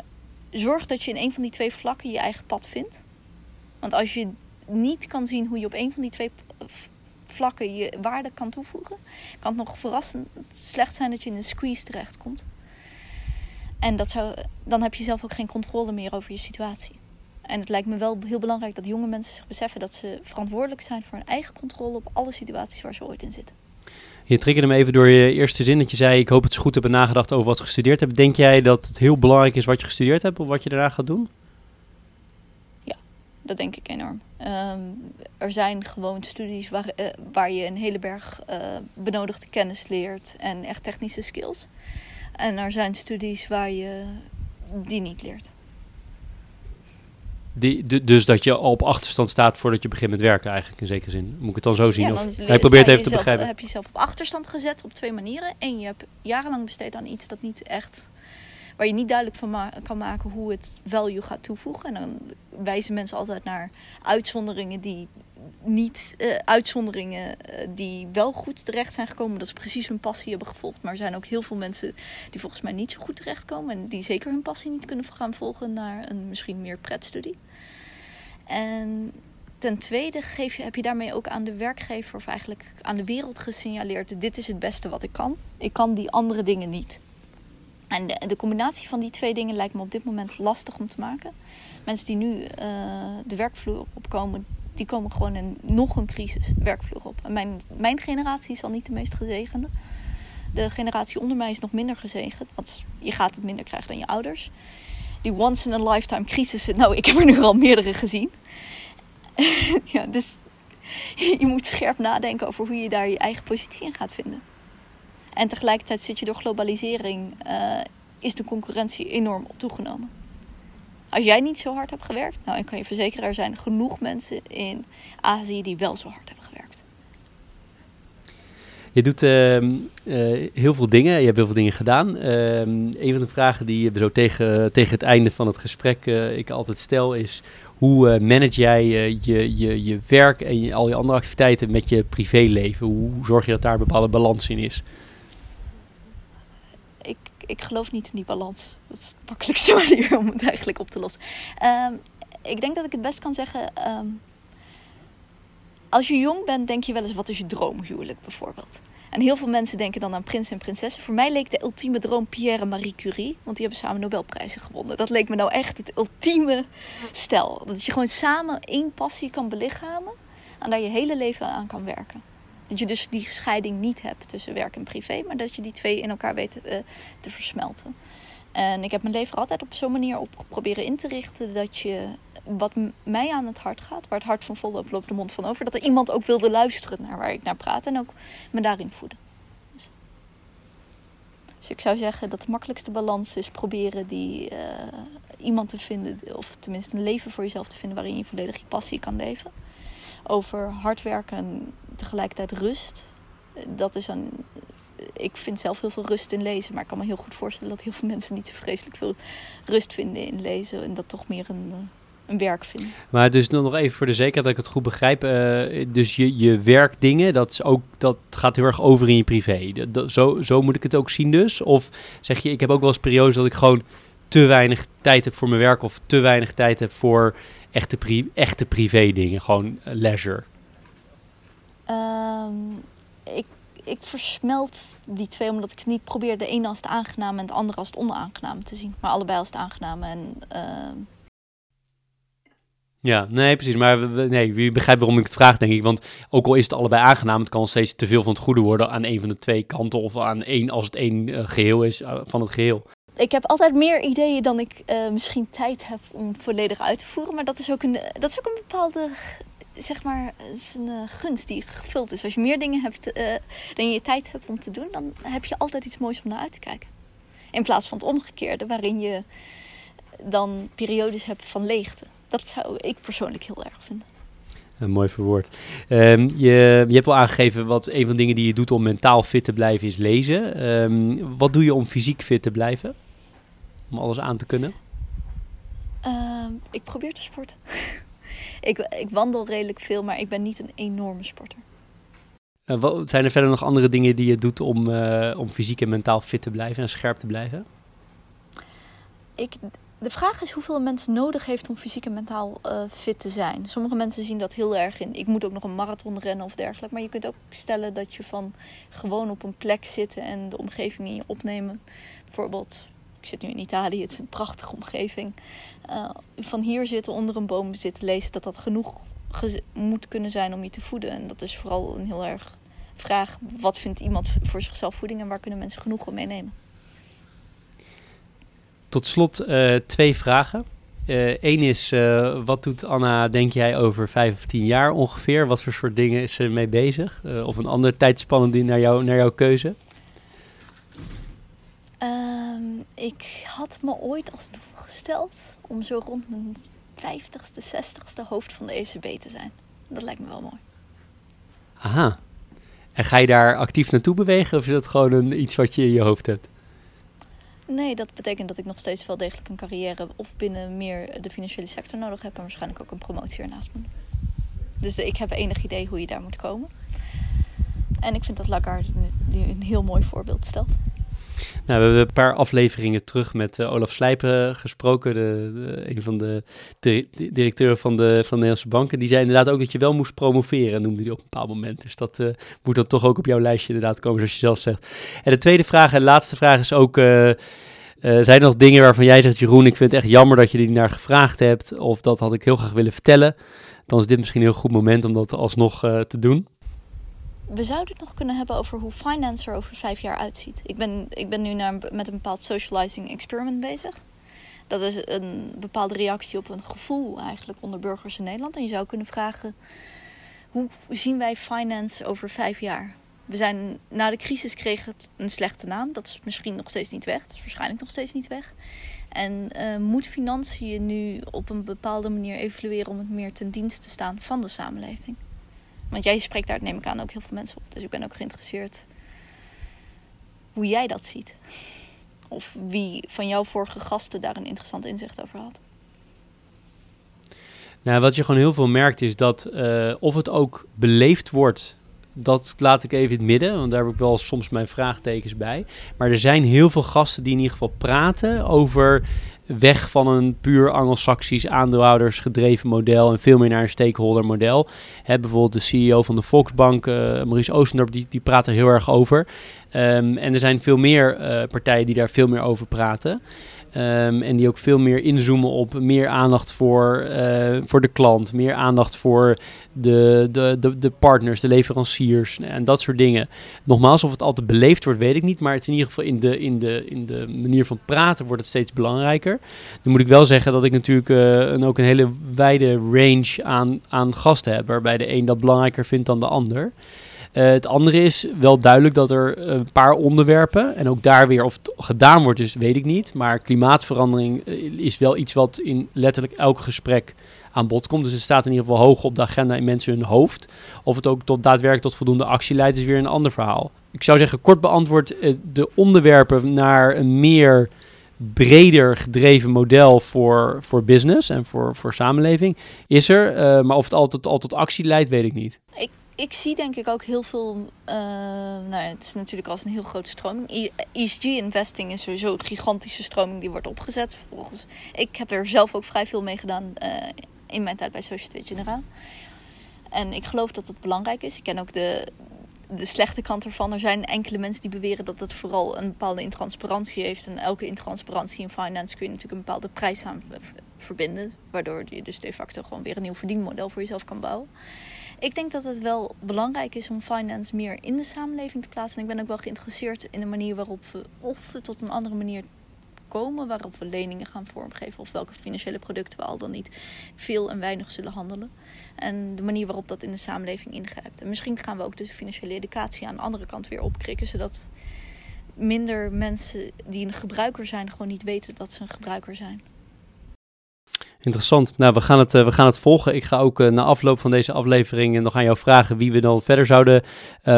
zorg dat je in een van die twee vlakken je eigen pad vindt. Want als je niet kan zien hoe je op een van die twee vlakken je waarde kan toevoegen, kan het nog verrassend slecht zijn dat je in een squeeze terechtkomt. En dat zou, dan heb je zelf ook geen controle meer over je situatie. En het lijkt me wel heel belangrijk dat jonge mensen zich beseffen dat ze verantwoordelijk zijn voor hun eigen controle op alle situaties waar ze ooit in zitten. Je triggerde hem even door je eerste zin dat je zei: Ik hoop dat ze goed hebben nagedacht over wat ze gestudeerd hebben. Denk jij dat het heel belangrijk is wat je gestudeerd hebt of wat je daarna gaat doen? Dat denk ik enorm. Ehm, er zijn gewoon studies waar, uh, waar je een hele berg uh, benodigde kennis leert en echt technische skills. En er zijn studies waar je die niet leert. Die, dus dat je al op achterstand staat voordat je begint met werken eigenlijk in zekere zin. Moet ik het dan zo zien? Ja, of hij probeert even te begrijpen. heb je jezelf op achterstand gezet op twee manieren. Eén, je hebt jarenlang besteed aan iets dat niet echt waar je niet duidelijk van kan maken hoe het value gaat toevoegen. En dan wijzen mensen altijd naar uitzonderingen die niet uh, uitzonderingen uh, die wel goed terecht zijn gekomen. Dat ze precies hun passie hebben gevolgd. Maar er zijn ook heel veel mensen die volgens mij niet zo goed terechtkomen. En die zeker hun passie niet kunnen gaan volgen naar een misschien meer pretstudie. En ten tweede geef je, heb je daarmee ook aan de werkgever of eigenlijk aan de wereld gesignaleerd: dit is het beste wat ik kan. Ik kan die andere dingen niet. En de, combinatie van die twee dingen lijkt me op dit moment lastig om te maken. Mensen die nu uh, de werkvloer opkomen, die komen gewoon in nog een crisis de werkvloer op. En mijn, mijn generatie is al niet de meest gezegende. De generatie onder mij is nog minder gezegend, want je gaat het minder krijgen dan je ouders. Die once in a lifetime crisissen, nou, ik heb er nu al meerdere gezien. ja, dus je moet scherp nadenken over hoe je daar je eigen positie in gaat vinden. En tegelijkertijd zit je door globalisering, uh, is de concurrentie enorm toegenomen. Als jij niet zo hard hebt gewerkt, nou, ik kan je verzekeren, er zijn genoeg mensen in Azië die wel zo hard hebben gewerkt. Je doet uh, heel veel dingen, je hebt heel veel dingen gedaan. Ehm, een van de vragen die zo tegen, tegen het einde van het gesprek uh, ik altijd stel is... Hoe manage jij je, je, je werk en al je andere activiteiten met je privéleven? Hoe zorg je dat daar een bepaalde balans in is? Ik geloof niet in die balans. Dat is de makkelijkste manier om het eigenlijk op te lossen. Ehm, ik denk dat ik het best kan zeggen. Ehm, als je jong bent, denk je wel eens: wat is je droomhuwelijk bijvoorbeeld? En heel veel mensen denken dan aan prins en prinsessen. Voor mij leek de ultieme droom Pierre en Marie Curie. Want die hebben samen Nobelprijzen gewonnen. Dat leek me nou echt het ultieme stel. Dat je gewoon samen één passie kan belichamen. En daar je hele leven aan kan werken. Dat je dus die scheiding niet hebt tussen werk en privé, maar dat je die twee in elkaar weet te, te versmelten. En ik heb mijn leven altijd op zo'n manier op proberen in te richten dat je wat mij aan het hart gaat, waar het hart van vol loopt, de mond van over, dat er iemand ook wilde luisteren naar waar ik naar praat en ook me daarin voeden. Dus, dus ik zou zeggen dat de makkelijkste balans is proberen die uh, iemand te vinden, of tenminste een leven voor jezelf te vinden waarin je volledig je passie kan leven. Over hard werken en tegelijkertijd rust. Dat is een. Ik vind zelf heel veel rust in lezen, maar ik kan me heel goed voorstellen dat heel veel mensen niet zo vreselijk veel rust vinden in lezen en dat toch meer een, een werk vinden. Maar dus nog even voor de zekerheid dat ik het goed begrijp. Uh, dus je, je werkdingen, dat, is ook, dat gaat heel erg over in je privé. Dat, zo, zo moet ik het ook zien dus? Of zeg je, ik heb ook wel eens periodes dat ik gewoon te weinig tijd heb voor mijn werk... of te weinig tijd heb voor echte, pri echte privé dingen, gewoon leisure? Um, ik, ik versmelt die twee omdat ik niet probeer de ene als het aangename en de andere als het onaangename te zien. Maar allebei als het aangename en... Uh, ja, nee, precies. Maar nee, wie begrijpt waarom ik het vraag, denk ik. Want ook al is het allebei aangenaam, het kan steeds te veel van het goede worden aan een van de twee kanten. Of aan één, als het één uh, geheel is uh, van het geheel. Ik heb altijd meer ideeën dan ik uh, misschien tijd heb om volledig uit te voeren. Maar dat is ook een, dat is ook een bepaalde, zeg maar, is een gunst die gevuld is. Als je meer dingen hebt dan je tijd hebt om te doen, dan heb je altijd iets moois om naar uit te kijken. In plaats van het omgekeerde, waarin je dan periodes hebt van leegte. Dat zou ik persoonlijk heel erg vinden. Een mooi verwoord. Um, je, je hebt al aangegeven wat een van de dingen die je doet om mentaal fit te blijven is lezen. Um, wat doe je om fysiek fit te blijven? Om alles aan te kunnen? Um, ik probeer te sporten. ik, ik wandel redelijk veel, maar ik ben niet een enorme sporter. Uh, wat, zijn er verder nog andere dingen die je doet om, uh, om fysiek en mentaal fit te blijven en scherp te blijven? Ik de vraag is hoeveel een mens nodig heeft om fysiek en mentaal uh, fit te zijn. Sommige mensen zien dat heel erg in. Ik moet ook nog een marathon rennen of dergelijke. Maar je kunt ook stellen dat je van gewoon op een plek zitten en de omgeving in je opnemen. Bijvoorbeeld, zit nu in Italië, het is een prachtige omgeving. Uh, van hier zitten, onder een boom zitten lezen, dat dat genoeg moet kunnen zijn om je te voeden. En dat is vooral een heel erg vraag: wat vindt iemand voor zichzelf voeding en waar kunnen mensen genoeg om meenemen? Tot slot uh, twee vragen. Eén uh, is, wat doet Anna, denk jij, over vijf of tien jaar ongeveer? Wat voor soort dingen is ze mee bezig? of een ander tijdspannen naar, jou, naar jouw keuze? Um, ik had me ooit als doel gesteld om zo rond mijn vijftigste, zestigste hoofd van de ECB te zijn. Dat lijkt me wel mooi. Aha. En ga je daar actief naartoe bewegen of is dat gewoon een, iets wat je in je hoofd hebt? Nee, dat betekent dat ik nog steeds wel degelijk een carrière of binnen meer de financiële sector nodig heb en waarschijnlijk ook een promotie ernaast moet. Dus ik heb enig idee hoe je daar moet komen. En ik vind dat Lagarde een heel mooi voorbeeld stelt. Nou, we hebben een paar afleveringen terug met uh, Olaf Slijpen gesproken, de, een van de, directeuren van de, van de Nederlandse banken. Die zei inderdaad ook dat je wel moest promoveren, noemde hij op een bepaald moment. Dus dat uh, moet dan toch ook op jouw lijstje inderdaad komen, zoals je zelf zegt. En de tweede vraag en laatste vraag is ook... Uh, zijn er nog dingen waarvan jij zegt, Jeroen, ik vind het echt jammer dat je die naar gevraagd hebt, of dat had ik heel graag willen vertellen? Dan is dit misschien een heel goed moment om dat alsnog te doen we zouden het nog kunnen hebben over hoe finance er over vijf jaar uitziet. Ik ben, ik ben nu naar, met een bepaald socializing experiment bezig. Dat is een bepaalde reactie op een gevoel eigenlijk onder burgers in Nederland. En je zou kunnen vragen, hoe zien wij finance over vijf jaar? We zijn, na de crisis kreeg het een slechte naam. Dat is misschien nog steeds niet weg. Dat is waarschijnlijk nog steeds niet weg. En uh, moet financiën nu op een bepaalde manier evolueren om het meer ten dienste te staan van de samenleving? Want jij spreekt daar, neem ik aan, ook heel veel mensen op. Dus ik ben ook geïnteresseerd hoe jij dat ziet. Of wie van jouw vorige gasten daar een interessant inzicht over had. Nou, wat je gewoon heel veel merkt is dat uh, of het ook beleefd wordt, dat laat ik even in het midden, want daar heb ik wel soms mijn vraagtekens bij. Maar er zijn heel veel gasten die in ieder geval praten over weg van een puur Anglo-Saxisch aandeelhouders gedreven model en veel meer naar een stakeholder model. Hè, bijvoorbeeld de CEO van de Volksbank, uh, Maurice Oostendorp, die, die praat er heel erg over. Um, en er zijn veel meer uh, partijen die daar veel meer over praten. Um, en die ook veel meer inzoomen op meer aandacht voor, uh, voor de klant, meer aandacht voor de, de, de, de, partners, de leveranciers en dat soort dingen. Nogmaals, of het altijd beleefd wordt, weet ik niet. Maar het is in ieder geval in de, in de, in de manier van praten wordt het steeds belangrijker. Dan moet ik wel zeggen dat ik natuurlijk een, ook een hele wijde range aan, aan gasten heb. Waarbij de een dat belangrijker vindt dan de ander. Uh, het andere is wel duidelijk dat er een paar onderwerpen, en ook daar weer of het gedaan wordt, dus weet ik niet. Maar klimaatverandering is wel iets wat in letterlijk elk gesprek aan bod komt. Dus het staat in ieder geval hoog op de agenda in mensen hun hoofd. Of het ook tot daadwerkelijk tot voldoende actie leidt, is weer een ander verhaal. Ik zou zeggen, kort beantwoord, de onderwerpen naar een meer breder gedreven model voor, voor business en voor, voor samenleving is er. Maar of het altijd, altijd actie leidt, weet ik niet. Ik zie denk ik ook heel veel. Uh, nou, het is natuurlijk als een heel grote stroming. ESG-investing is sowieso een gigantische stroming die wordt opgezet. Volgens, ik heb er zelf ook vrij veel mee gedaan uh, in mijn tijd bij Société Générale. En ik geloof dat het belangrijk is. Ik ken ook de, de slechte kant ervan. Er zijn enkele mensen die beweren dat het vooral een bepaalde intransparantie heeft. En elke intransparantie in finance kun je natuurlijk een bepaalde prijs aan verbinden. Waardoor je dus de facto gewoon weer een nieuw verdienmodel voor jezelf kan bouwen. Ik denk dat het wel belangrijk is om finance meer in de samenleving te plaatsen. En ik ben ook wel geïnteresseerd in de manier waarop we, of we tot een andere manier komen, waarop we leningen gaan vormgeven of welke financiële producten we al dan niet veel en weinig zullen handelen. En de manier waarop dat in de samenleving ingrijpt. En misschien gaan we ook de financiële educatie aan de andere kant weer opkrikken, zodat minder mensen die een gebruiker zijn gewoon niet weten dat ze een gebruiker zijn. Interessant. Nou, we gaan het, uh, we gaan het volgen. Ik ga ook uh, na afloop van deze aflevering nog aan jou vragen wie we dan verder zouden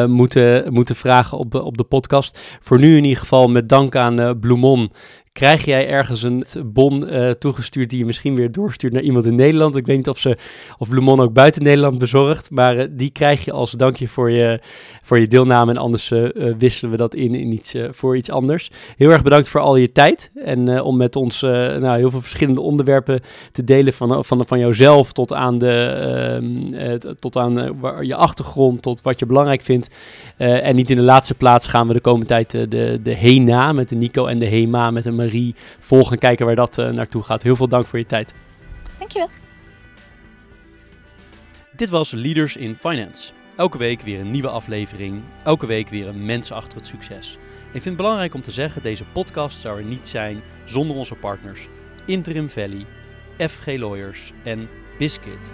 moeten, moeten vragen op, op de podcast. Voor nu in ieder geval met dank aan Bloemon krijg jij ergens een bon uh, toegestuurd die je misschien weer doorstuurt naar iemand in Nederland. Ik weet niet of, ze, of Lumon ook buiten Nederland bezorgt, maar uh, die krijg je als dankje voor je, voor je deelname. En anders uh, wisselen we dat in, in iets, voor iets anders. Heel erg bedankt voor al je tijd en om met ons nou, heel veel verschillende onderwerpen te delen. Van, van, van jouzelf tot aan, de, ehm, tot aan je achtergrond, tot wat je belangrijk vindt. en niet in de laatste plaats gaan we de komende tijd de, de HENA met de Nico en de HEMA met een Marie volgen en kijken waar dat uh, naartoe gaat. Heel veel dank voor je tijd. Dankjewel. Dit was Leaders in Finance. Elke week weer een nieuwe aflevering. Elke week weer een mens achter het succes. Ik vind het belangrijk om te zeggen, deze podcast zou er niet zijn zonder onze partners Interim Valley, FG Lawyers en Biscuit.